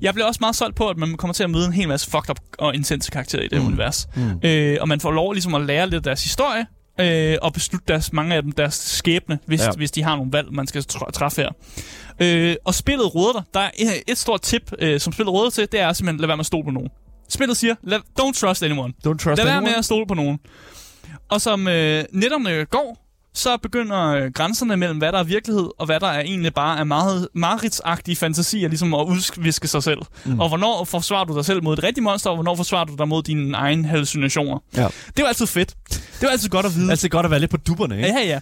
Jeg blev også meget solgt på, at man kommer til at møde en hel masse fucked up og intense karakterer i det mm. univers. Mm. Øh, og man får lov ligesom at lære lidt af deres historie, øh, og beslutte deres, mange af dem deres skæbne, hvis, Ja. hvis de har nogle valg, man skal tr- træffe her. Øh, og spillet råder dig. Der er et, et stort tip, øh, som spillet råder til, det er simpelthen, lad være med at stole på nogen. Spillet siger, lad, don't trust anyone. Don't trust Lad være anyone. med at stole på nogen. Og som øh, netterne går, så begynder øh, grænserne mellem, hvad der er virkelighed, og hvad der er egentlig bare er meget mareridsagtige fantasier, ligesom at udviske sig selv. Mm. Og hvornår forsvarer du dig selv mod et rigtigt monster, og hvornår forsvarer du dig mod dine egne hallucinationer. Ja. Det var altid fedt. Det var altid godt at vide. Altid godt at være lidt på dupperne, ikke? Ja, ja.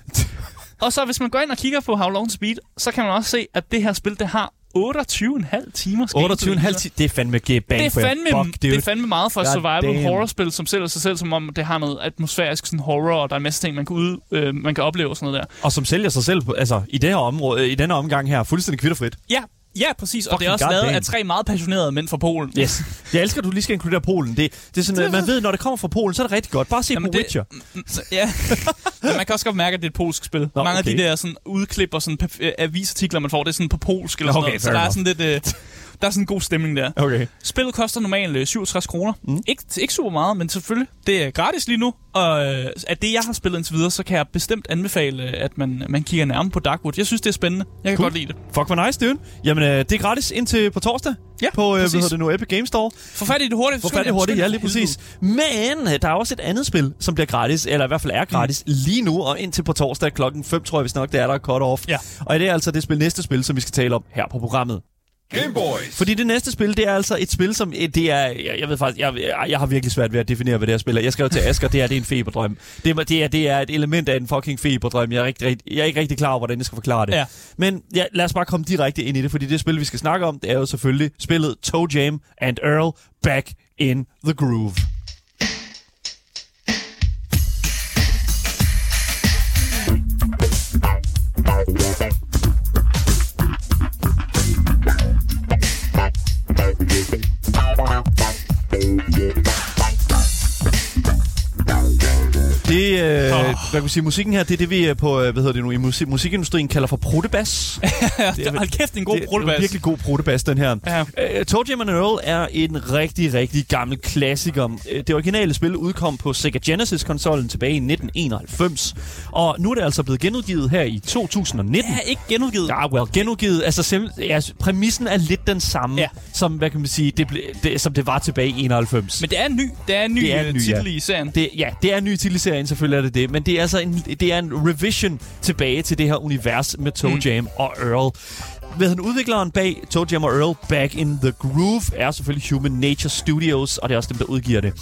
og så hvis man går ind og kigger på How Long to Beat, så kan man også se, at det her spil, det har 28,5 timers gameplay. 28,5 ti- det er fandme give bang det er fandme, buck, det dude. er fandme meget for et survival horror-spil, som sælger sig selv, som om det har noget atmosfærisk sådan horror, og der er en masse ting, man kan, ud, øh, man kan opleve og sådan noget der. Og som sælger sig selv, altså i det her område, i denne omgang her, fuldstændig kvitterfrit. Ja, Ja, præcis. Og det er også lavet goddamn. af tre meget passionerede mænd fra Polen. Yes. Jeg elsker, at du lige skal inkludere Polen. Det, det er sådan, at man ved, når det kommer fra Polen, så er det rigtig godt. Bare se Jamen, på det- Witcher. Ja, men man kan også godt mærke, at det er et polsk spil. Nå, Mange okay. af de der sådan, udklip og sådan, øh, avisartikler, man får, det er sådan på polsk eller sådan Okay, noget. Så der er sådan lidt... Øh, der er sådan en god stemning der. Okay. Spillet koster normalt øh, 67 kroner. Mm. Mm. Ikke, ikke super meget, men selvfølgelig. Det er gratis lige nu. Og øh, af det, jeg har spillet indtil videre, så kan jeg bestemt anbefale, øh, at man, man kigger nærmere på Darkwood. Jeg synes, det er spændende. Jeg kan Cool. godt lide det. Fuck, hvor nice, dude. Jamen, øh, det er gratis indtil på torsdag. Ja, På, øh, hvad hedder det nu, Epic Games Store. Få fat i det hurtigt. Skynd fat jer, hurtigt, ja, lige præcis. Men øh, der er også et andet spil, som bliver gratis, eller i hvert fald er gratis, mm. lige nu, og indtil på torsdag klokken 5, tror jeg vist nok, det er der er cut-off. Ja. Og det er altså det spil, næste spil, som vi skal tale om her på programmet. Gameboys. Fordi det næste spil, det er altså et spil, som øh, det er, jeg, jeg ved faktisk, jeg, jeg, har virkelig svært ved at definere, hvad det her spil er. Jeg skrev til Asger, det er, det er en feberdrøm. Det, er- det, er, det er et element af en fucking feberdrøm. Jeg er, rigtig, rigtig, jeg er ikke rigtig klar over, hvordan jeg skal forklare det. Ja. Men ja, lad os bare komme direkte ind i det, fordi det spil, vi skal snakke om, det er jo selvfølgelig spillet Toe Jam and Earl Back in the Groove. Det, øh, Åh. hvad kan vi sige, musikken her, det er det, vi øh, på, øh, hvad hedder det nu, i musik, musikindustrien kalder for protebas. det er, hold kæft, en god det, det er en virkelig god protebas, den her. Ja. Uh, Toe Jam and Earl er en rigtig, rigtig gammel klassiker. Uh, Det originale spil udkom på Sega Genesis-konsollen tilbage i 1991. Og nu er det altså blevet genudgivet her i 2019. Ja, ikke genudgivet. Ja, well, genudgivet. Altså, ja, præmissen er lidt den samme, Ja. som, hvad kan man sige, det, ble, det, som det var tilbage i 91. Men det er en ny, det er en ny, Det er en øh, ny, titel ja. i serien. Det, ja, det er en ny titel i serien, selvfølgelig er det det. Men det er altså en, det er en revision tilbage til det her univers med Toe Mm. Jam og Earl. Hvad hedder udvikleren bag Toe Jam og Earl Back in the Groove er selvfølgelig Human Nature Studios, og det er også dem, der udgiver det.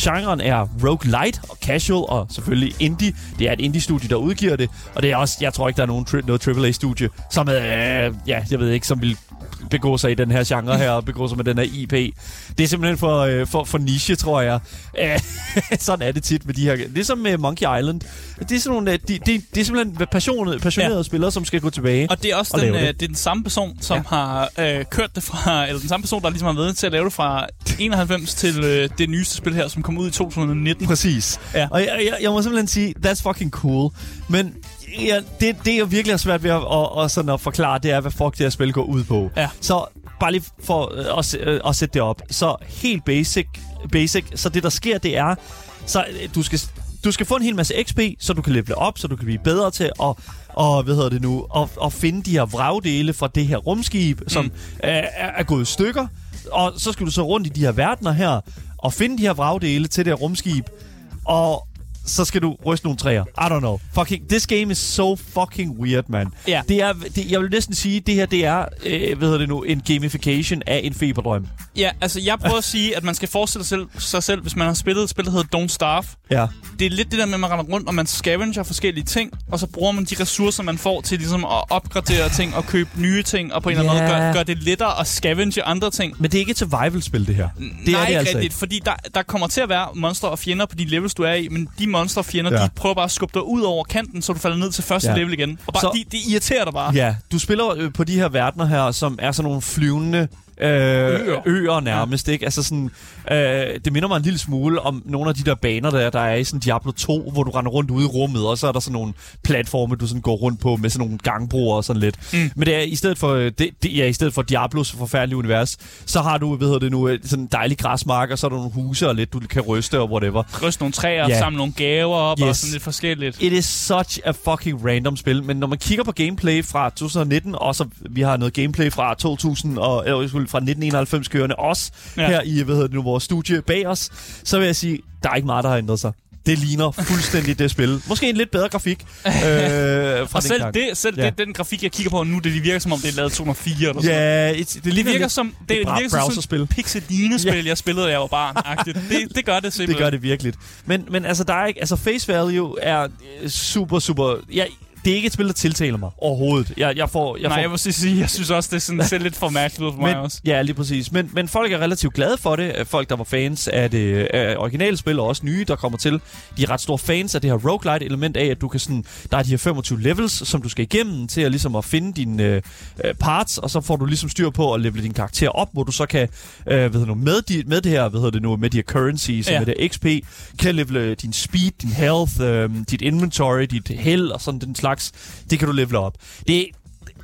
Genren er roguelite og casual, og selvfølgelig indie. Det er et indie-studie, der udgiver det, og det er også, jeg tror ikke, der er nogen tri- noget AAA-studie, som, øh, ja, jeg ved ikke, som vil begå sig i den her genre her, og begå sig med den her IP. Det er simpelthen for, øh, for, for niche, tror jeg. Sådan er det tit med de her... Det er som med Monkey Island. Det er, sådan nogle, øh, de, de, det er simpelthen passionerede, passionerede ja. spillere, som skal gå tilbage. Og det er også og den, øh, det. det. er den samme person, som Ja. har øh, kørt det fra, eller den samme person, der ligesom har været til at lave det fra 91 til øh, det nyeste spil her, som kom ud i 2019. Præcis. Ja. Og jeg, jeg, jeg må simpelthen sige, that's fucking cool. Men ja, det, det, jeg virkelig har svært ved at, at, at, sådan at forklare, det er, hvad fuck det her spil går ud på. Ja. Så bare lige for øh, at, øh, at sætte det op. Så helt basic, basic. Så det, der sker, det er, så øh, du skal, du skal få en hel masse XP, så du kan levele op, så du kan blive bedre til at og hvad hedder det nu, at, at finde de her vragdele fra det her rumskib, som mm. er, er gået i stykker. Og så skal du så rundt i de her verdener her, og finde de her vragdele til det her rumskib. Og så skal du ryste nogle træer. I don't know. Fucking, this game is so fucking weird, man. Ja. Det er, det, jeg vil næsten sige, det her, det er, øh, hvad hedder det nu, en gamification af en feberdrøm. Ja, altså jeg prøver at sige, at man skal forestille sig selv, sig selv, hvis man har spillet et spil, der hedder Don't Starve. Ja. Det er lidt det der med, at man render rundt, og man scavenger forskellige ting, og så bruger man de ressourcer, man får til ligesom at opgradere ting og købe nye ting, og på en eller anden måde gøre, gøre det lettere at scavenge andre ting. Men det er ikke et survival-spil, det her. Det Nej, er det ikke altså rigtigt, fordi der, der kommer til at være monstre og fjender på de levels, du er i, men de monstre og fjender, Ja. de prøver bare at skubbe dig ud over kanten, så du falder ned til første Ja. level igen. Og bare, så, de, de irriterer dig bare. Ja, du spiller øh, på de her verdener her, som er sådan nogle flyvende øh, øer. øer nærmest, ikke? Altså sådan, øh, det minder mig en lille smule om nogle af de der baner, der, der er i sådan Diablo 2, hvor du render rundt ude i rummet, og så er der sådan nogle platforme, du sådan går rundt på med sådan nogle gangbroer og sådan lidt. Mm. Men det er i stedet for, øh, det, det, ja, i stedet for Diablos forfærdelige univers, så har du, hvad hedder det nu, øh, sådan en dejlig græsmark, og så er der nogle huse og lidt, du kan ryste og whatever. Ryste nogle træer, yeah. samle nogle gaver op yes. Og sådan lidt forskelligt. It is such a fucking random spil, men når man kigger på gameplay fra 2019, og så vi har noget gameplay fra 2000 og eller, undskyld, fra 1991 kørende også ja. Her i hvad hedder det nu, vores studie bag os, så vil jeg sige, der er ikke meget, der har ændret sig. Det ligner fuldstændig det spil. Måske en lidt bedre grafik øh, fra Og selv, dengang. det, selv Ja. det, den grafik, jeg kigger på nu, det, det virker som om, det er lavet 204 eller sådan. Ja, it, det, Det virker lidt- som, det, et det virker som sådan et pixeline-spil, jeg spillede, da jeg var barn. -agtigt. Det, det gør det Det simpelthen. gør det virkelig. Men, men altså, der er ikke, altså face value er øh, super, super... Ja, det er ikke et spil, der tiltaler mig overhovedet. Jeg, jeg får, jeg Nej, får, jeg må sige- jeg synes også, det er sådan, ser lidt for mærkeligt ud for mig men, også. Ja, lige præcis. Men, men folk er relativt glade for det. Folk, der var fans af det af originale spil, og også nye, der kommer til, de er ret store fans af det her roguelite-element af, at du kan sådan, der er de her 25 levels, som du skal igennem til at, ligesom at finde dine øh, øh, parts, og så får du ligesom styr på at levele din karakter op, hvor du så kan, øh, hvad hedder nu, med, de, med det her, hvad hedder det nu, med de her currencies, Ja. med det XP, kan levele din speed, din health, øh, dit inventory, dit held og sådan den slags. Det kan du levele op. Det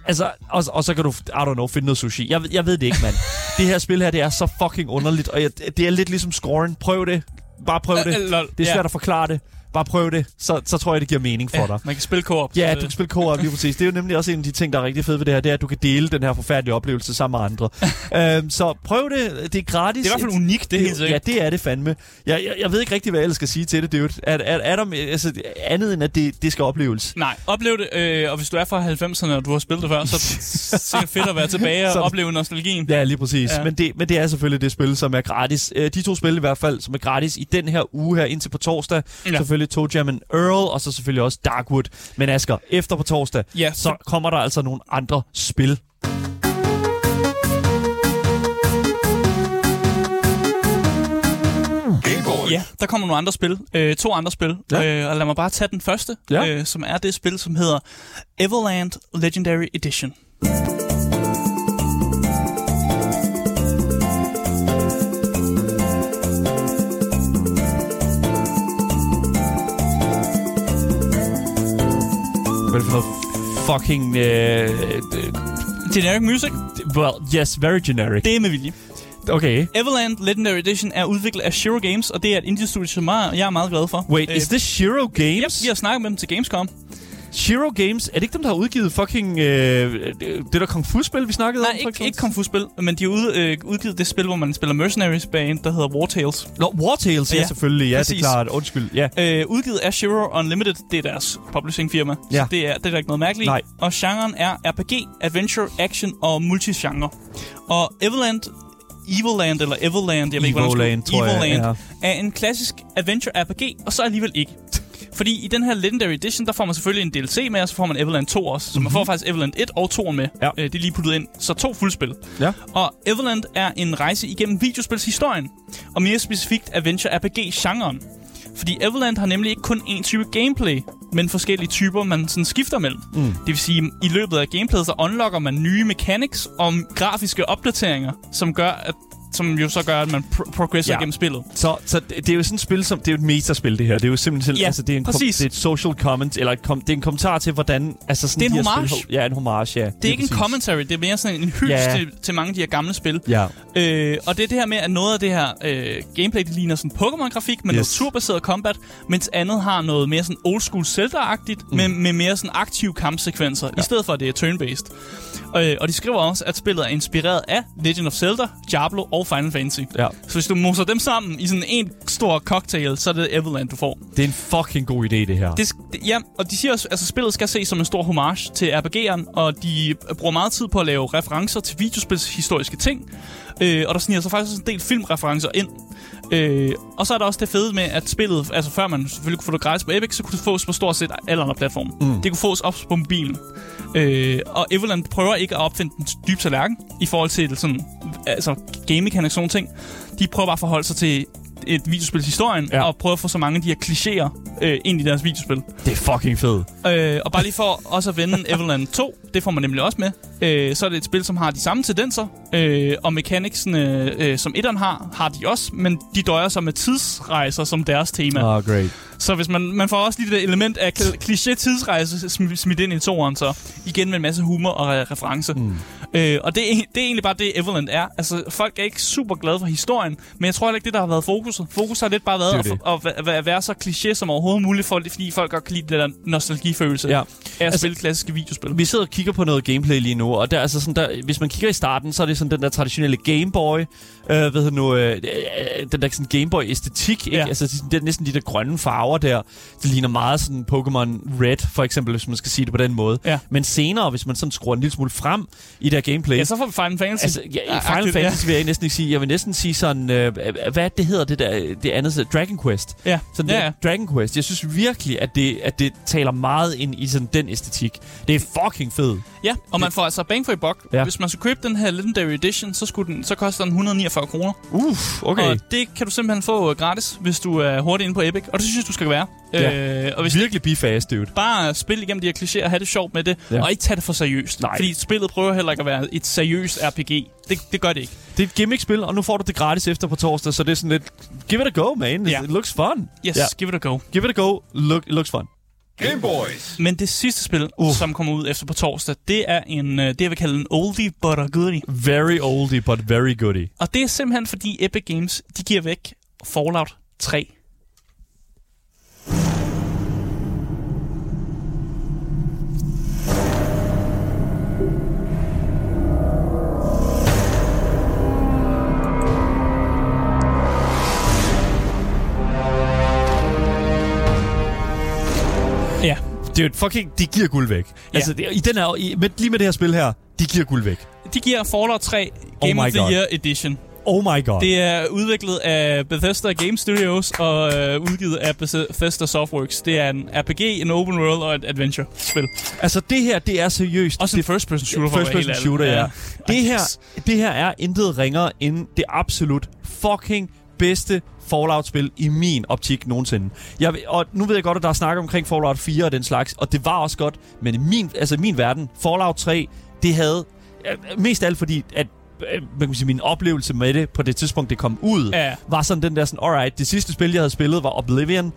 Altså, og, og så kan du, I don't know, finde noget sushi. Jeg, jeg ved det ikke, mand. det her spil her, det er så fucking underligt, og jeg, det er lidt ligesom scoren. Prøv det. Bare prøv det. Det er svært at forklare det. Bare prøv det. Så, så tror jeg, det giver mening for Ja, dig. man kan spille co-op. Ja, så du det- kan spille co-op lige præcis. Det er jo nemlig også en af de ting, der er rigtig fede ved det her, det er, at du kan dele den her forfærdelige oplevelse sammen med andre. øhm, så prøv det. Det er gratis. Det er i hvert fald unikt, det er helt sikkert. Ja, det er det fandme. Jeg, jeg, jeg ved ikke rigtig, hvad jeg ellers skal sige til det, dude. Er, er, er der altså, andet end, at det, det skal opleves? Nej, oplev det, øh, og hvis du er fra 90'erne, og du har spillet det før, så, så er det fedt at være tilbage og Så- opleve nostalgien. Ja, lige præcis. Ja. Men, det, men det er selvfølgelig det spil, som er gratis. Øh, De to spil i hvert fald, som er gratis i den her uge her indtil på torsdag. Ja. Ja. Selvfølgelig Toe Jam and Earl, og så selvfølgelig også Darkwood. Men Asger, efter på torsdag, Ja, så kommer der altså nogle andre spil. Ja, der kommer nogle andre spil. Øh, to andre spil. Ja. Øh, og lad mig bare tage den første, Ja. øh, som er det spil, som hedder Everland Legendary Edition. Hvad er det for noget fucking... Uh, Generic Music, well, yes, very generic. det er med vilje. Okay. Everland Legendary Edition er udviklet af Shiro Games, og det er et indie-studie, som jeg er meget glad for. Wait, is this Shiro Yep, Games? vi har snakket med dem til Gamescom. Shiro Games, er det ikke dem, der har udgivet fucking... Øh, det der Kung Fu-spil, vi snakkede Nej, om? for ikke, ikke Kung Fu-spil, men de har ud, øh, udgivet det spil, hvor man spiller Mercenaries bane, der hedder War Tales. Nå, War Tales, ja, Ja, ja selvfølgelig. Ja, det præcis. er klart. Undskyld. Ja. Øh, udgivet af Shiro Unlimited, det er deres publishing firma. Ja. Så det er, det er der ikke noget mærkeligt. Nej. Og genren er RPG, adventure, action og multigenre. Og Everland, Evilland eller Everland, jeg ved ikke, hvordan Evoland, det tror jeg, Evilland, er en klassisk adventure RPG, og så alligevel ikke. Fordi i den her Legendary Edition, der får man selvfølgelig en DLC med, og så får man Everland 2 også. Så man får faktisk Everland 1 og 2 med. Ja. Øh, det er lige puttet ind. Så to fuldspil. Ja. Og Everland er en rejse igennem videospilshistorien, og mere specifikt adventure RPG-genren. Fordi Everland har nemlig ikke kun én type gameplay, men forskellige typer, man sådan skifter mellem. Mm. Det vil sige, i løbet af gameplayet, så unlocker man nye mechanics og grafiske opdateringer, som gør, at som jo så gør, at man pro- progresser Ja. gennem spillet. Så, så det det er jo sådan et spil, som det er jo et metaspil, det her. Det er jo simpelthen, Ja, altså, det er en kom, præcis. det er et social comment, eller kom, det er en kommentar til, hvordan... Altså sådan Det er en de homage. Spil, ja, en homage, ja. Det er ikke en commentary, det er mere sådan en hyldest Ja. til, til mange af de her gamle spil. Ja, Øh, og det er det her med, at noget af det her øh, gameplay, det ligner sådan Pokémon-grafik med yes. noget turbaseret combat, mens andet har noget mere sådan old school Zelda-agtigt, mm. med, med mere sådan aktive kampsekvenser, ja. i stedet for at det er turn-based. Øh, og de skriver også, at spillet er inspireret af Legend of Zelda, Diablo og Final Fantasy. ja. Så hvis du moser dem sammen i sådan en stor cocktail, så er det Everland, du får. Det er en fucking god idé, det her. Det, det, ja, og de siger også, altså, spillet skal ses som en stor homage til RPG'eren, og de bruger meget tid på at lave referencer til videospils historiske ting. Øh, og der sniger sig faktisk en del filmreferencer ind. Øh, og så er der også det fede med, at spillet, altså før man selvfølgelig kunne få det gratis på Epic, så kunne det fås på stort set alle andre platforme. Mm. Det kunne fås op på mobilen. Øh, og Everland prøver ikke at opfinde den dybe tallerken i forhold til sådan, altså gaming-mechanics og sådan ting. De prøver bare at forholde sig til et videospils historien, ja. Og prøve at få så mange af de her klichéer øh, ind i deres videospil. Det er fucking fedt. Øh, og bare lige for også at vende Everland 2, det får man nemlig også med, øh, så er det et spil, som har de samme tendenser, øh, og mechanicsene, øh, som etteren har, har de også, men de døjer sig med tidsrejser som deres tema. Oh, great. Så hvis man, man får også lige det element af kl- kliché tidsrejse sm- smidt ind i toeren, så igen med en masse humor og re- reference. Mm. Øh, og det er, det er egentlig bare det, Everland er. Altså, folk er ikke super glade for historien, men jeg tror heller ikke, det der har været fokuset. Fokus har lidt bare været Det at, at, at, at være så kliché som overhovedet muligt, for, fordi folk godt kan lide det der nostalgifølelse Ja. af at altså, spille klassiske videospil. Vi sidder og kigger på noget gameplay lige nu, og der, er altså sådan, der, hvis man kigger i starten, så er det sådan den der traditionelle Game Boy, øh, ved nu, øh, øh, den der sådan Game Boy æstetik, ikke? Ja. Altså det, det er næsten de der grønne farver der. Det ligner meget sådan Pokémon Red, for eksempel, hvis man skal sige det på den måde. Ja. Men senere, hvis man sådan skruer en lille smule frem i det her gameplay. Ja, så får vi Final Fantasy. Altså, ja, Ja, Final ja. Fantasy vil jeg næsten ikke sige. Jeg vil næsten sige sådan, øh, hvad det hedder det der, det andet, så Dragon Quest. Ja, Sådan ja, ja, ja. Dragon Quest. Jeg synes virkelig, at det, at det taler meget ind i sådan den æstetik. Det er fucking fedt. Ja, og man får altså bang for i buck. Ja. Hvis man skal købe den her Legendary Edition, så, skulle den, så koster den 149 kroner. Uff, okay. Og det kan du simpelthen få øh, gratis, hvis du er hurtigt inde på Epic. Og det synes du skal være. Ja. Øh, og hvis Virkelig be fast, dude. bare spille igennem de her klichéer og have det sjovt med det, Ja. og ikke tage det for seriøst. Nej. Fordi spillet prøver heller ikke at være et seriøst RPG. Det, det gør det ikke. Det er et gimmick-spil, og nu får du det gratis efter på torsdag, så det er sådan lidt... Give it a go, man. Ja. It looks fun. Yes, ja. give it a go. Give it a go. Look, it looks fun. Game Boys. Men det sidste spil, Uh. som kommer ud efter på torsdag, det er en, øh, det jeg vil kalde en oldie but a goodie. Very oldie, but very goodie. Og det er simpelthen fordi Epic Games, de giver væk Fallout 3. Det er jo et fucking... De giver guld væk. Ja. Altså, det, i den her, i, med, lige med det her spil her, de giver guld væk. de giver Fallout 3 Game Oh of the God. Year Edition. Oh my god. Det er udviklet af Bethesda Game Studios og øh, udgivet af Bethesda Softworks. Det er en RPG, en open world og et adventure-spil. Altså, det her, det er seriøst. Også en first-person shooter, for at First være person helt shooter, ærlig. ja. Det her, det her er intet ringere end det absolut fucking bedste Fallout-spil i min optik nogensinde. Jeg, og nu ved jeg godt, at der er snak omkring Fallout 4 og den slags, og det var også godt, men i min, altså i min verden, Fallout 3, det havde mest af alt fordi, at øh, hvad kan man sige, min oplevelse med det på det tidspunkt, det kom ud, Ja. var sådan den der sådan, alright, det sidste spil, jeg havde spillet, var Oblivion.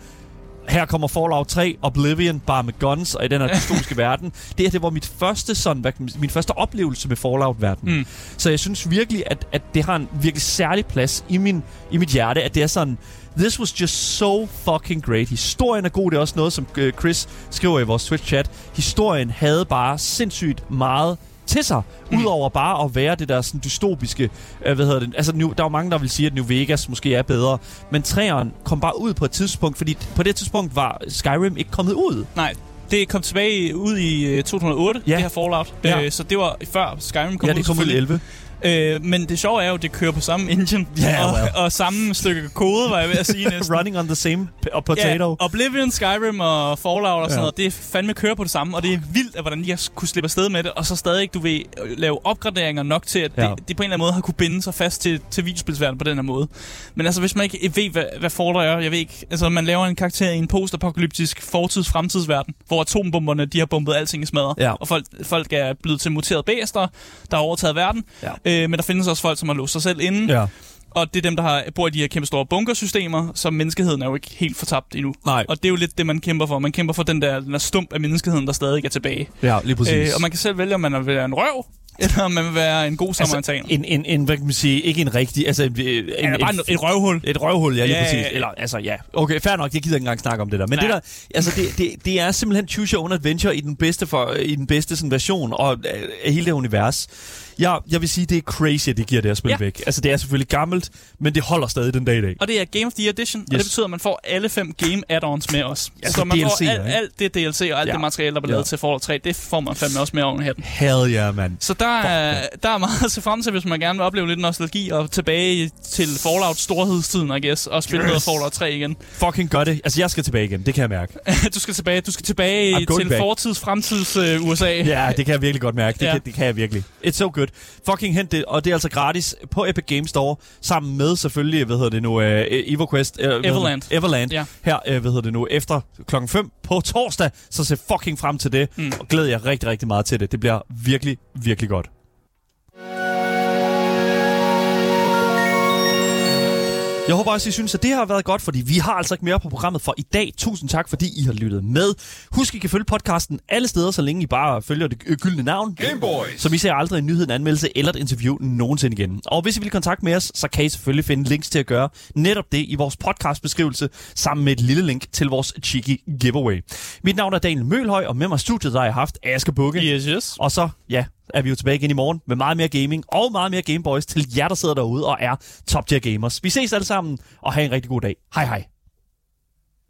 Her kommer Fallout 3, Oblivion, bare med guns, og i den her dystopiske verden. Det her, det var mit første sådan, hvad min første oplevelse med Fallout-verdenen. Mm. Så jeg synes virkelig, at, at det har en virkelig særlig plads i, min, i mit hjerte, at det er sådan, this was just so fucking great. Historien er god, det er også noget, som øh, Chris skriver i vores Twitch-chat. Historien havde bare sindssygt meget til sig, mm. udover bare at være det der sådan dystopiske, øh, hvad hedder det, altså New, der er jo mange, der vil sige, at New Vegas måske er bedre, men træeren kom bare ud på et tidspunkt, fordi på det tidspunkt var Skyrim ikke kommet ud. Nej, det kom tilbage ud i øh, 2008, Ja. det her Fallout. Ja. Øh, så det var før Skyrim kom ja, ud, det kom ud i selvfølgelig. 11. Øh, men det sjove er jo, at det kører på samme engine. Ja, og, well. og samme stykke kode, var jeg ved at sige næsten. Running on the same og potato. Ja, Oblivion, Skyrim og Fallout og sådan Ja. noget, det er fandme kører på det samme, og det er vildt, at hvordan de har kunne slippe afsted med det, og så stadig, du ved, lave opgraderinger nok til, at Ja. det, de på en eller anden måde har kunne binde sig fast til, til videospilsverdenen på den her måde. Men altså, hvis man ikke ved, hvad, hvad Fallout er, jeg ved ikke, altså man laver en karakter i en postapokalyptisk fortids-fremtidsverden, hvor atombomberne, de har bombet alting i smadret, Ja. og folk, folk er blevet til muterede bæster, der har overtaget verden, Ja. Øh, men der findes også folk, som har låst sig selv inde, Ja. og det er dem, der har, bor i de her kæmpe store bunkersystemer, så menneskeheden er jo ikke helt fortabt endnu. Nej. Og det er jo lidt det, man kæmper for. Man kæmper for den der, den der stump af menneskeheden, der stadig er tilbage. Ja, lige præcis. Øh, og man kan selv vælge, om man vil være en røv, eller om man vil være en god samaritaner. Altså, en, en, en, hvad kan man sige, ikke en rigtig, altså en, en, Eller bare en, et røvhul. et røvhul, ja, lige Ja, præcis. ja, ja. Eller, altså, ja. Okay, fair nok, jeg gider ikke engang snakke om det der. Men Nej. det der, altså, det, det, det er simpelthen Choose Your Own Adventure i den bedste, for, i den bedste sådan, version og, øh, hele det univers. Jeg, jeg vil sige, det er crazy, at det giver det her spil ja. Ja. væk. Altså, det er selvfølgelig gammelt, men det holder stadig den dag i dag. Og det er Game of the Edition, yes. og det betyder, at man får alle fem game add-ons med os. Ja, så man får DLC'er, alt, alt det DLC og alt Ja. det materiale, der bliver Ja. lavet til Fallout 3, det får man fandme også med oven hatten. Hell yeah, man. Så der er, der er meget at se frem til, hvis man gerne vil opleve lidt nostalgi og tilbage til Fallout storhedstiden, I guess, og spille Yes. noget Fallout 3 igen. Fucking gør det. Altså, jeg skal tilbage igen, det kan jeg mærke. du skal tilbage, du skal tilbage til back. fortids, fremtids uh, USA. Ja, det kan jeg virkelig godt mærke. Det, Ja. kan, det kan jeg virkelig. It's so good. Fucking hent det, og det er altså gratis på Epic Games Store, sammen med selvfølgelig, hvad hedder det nu, uh, EvoQuest. Uh, Everland. Everland. Ja. Her, uh, hvad hedder det nu, efter klokken 5 på torsdag, så se fucking frem til det, mm. og glæder jeg rigtig, rigtig meget til det. Det bliver virkelig, virkelig Jeg håber også, I synes, at det har været godt, fordi vi har altså ikke mere på programmet for i dag. Tusind tak, fordi I har lyttet med. Husk, I kan følge podcasten alle steder, så længe I bare følger det gyldne navn. Game Boys. Så vi ser aldrig en nyhed, en anmeldelse eller et interview nogensinde igen. Og hvis I vil kontakte med os, så kan I selvfølgelig finde links til at gøre netop det i vores podcastbeskrivelse, sammen med et lille link til vores cheeky giveaway. Mit navn er Daniel Mølhøj, og med mig i studiet der har jeg haft Aske Bukke. Yes, yes. Og så, ja, er vi jo tilbage igen i morgen med meget mere gaming og meget mere Gameboys til jer, der sidder derude og er top tier gamers. Vi ses alle sammen, og have en rigtig god dag. Hej hej.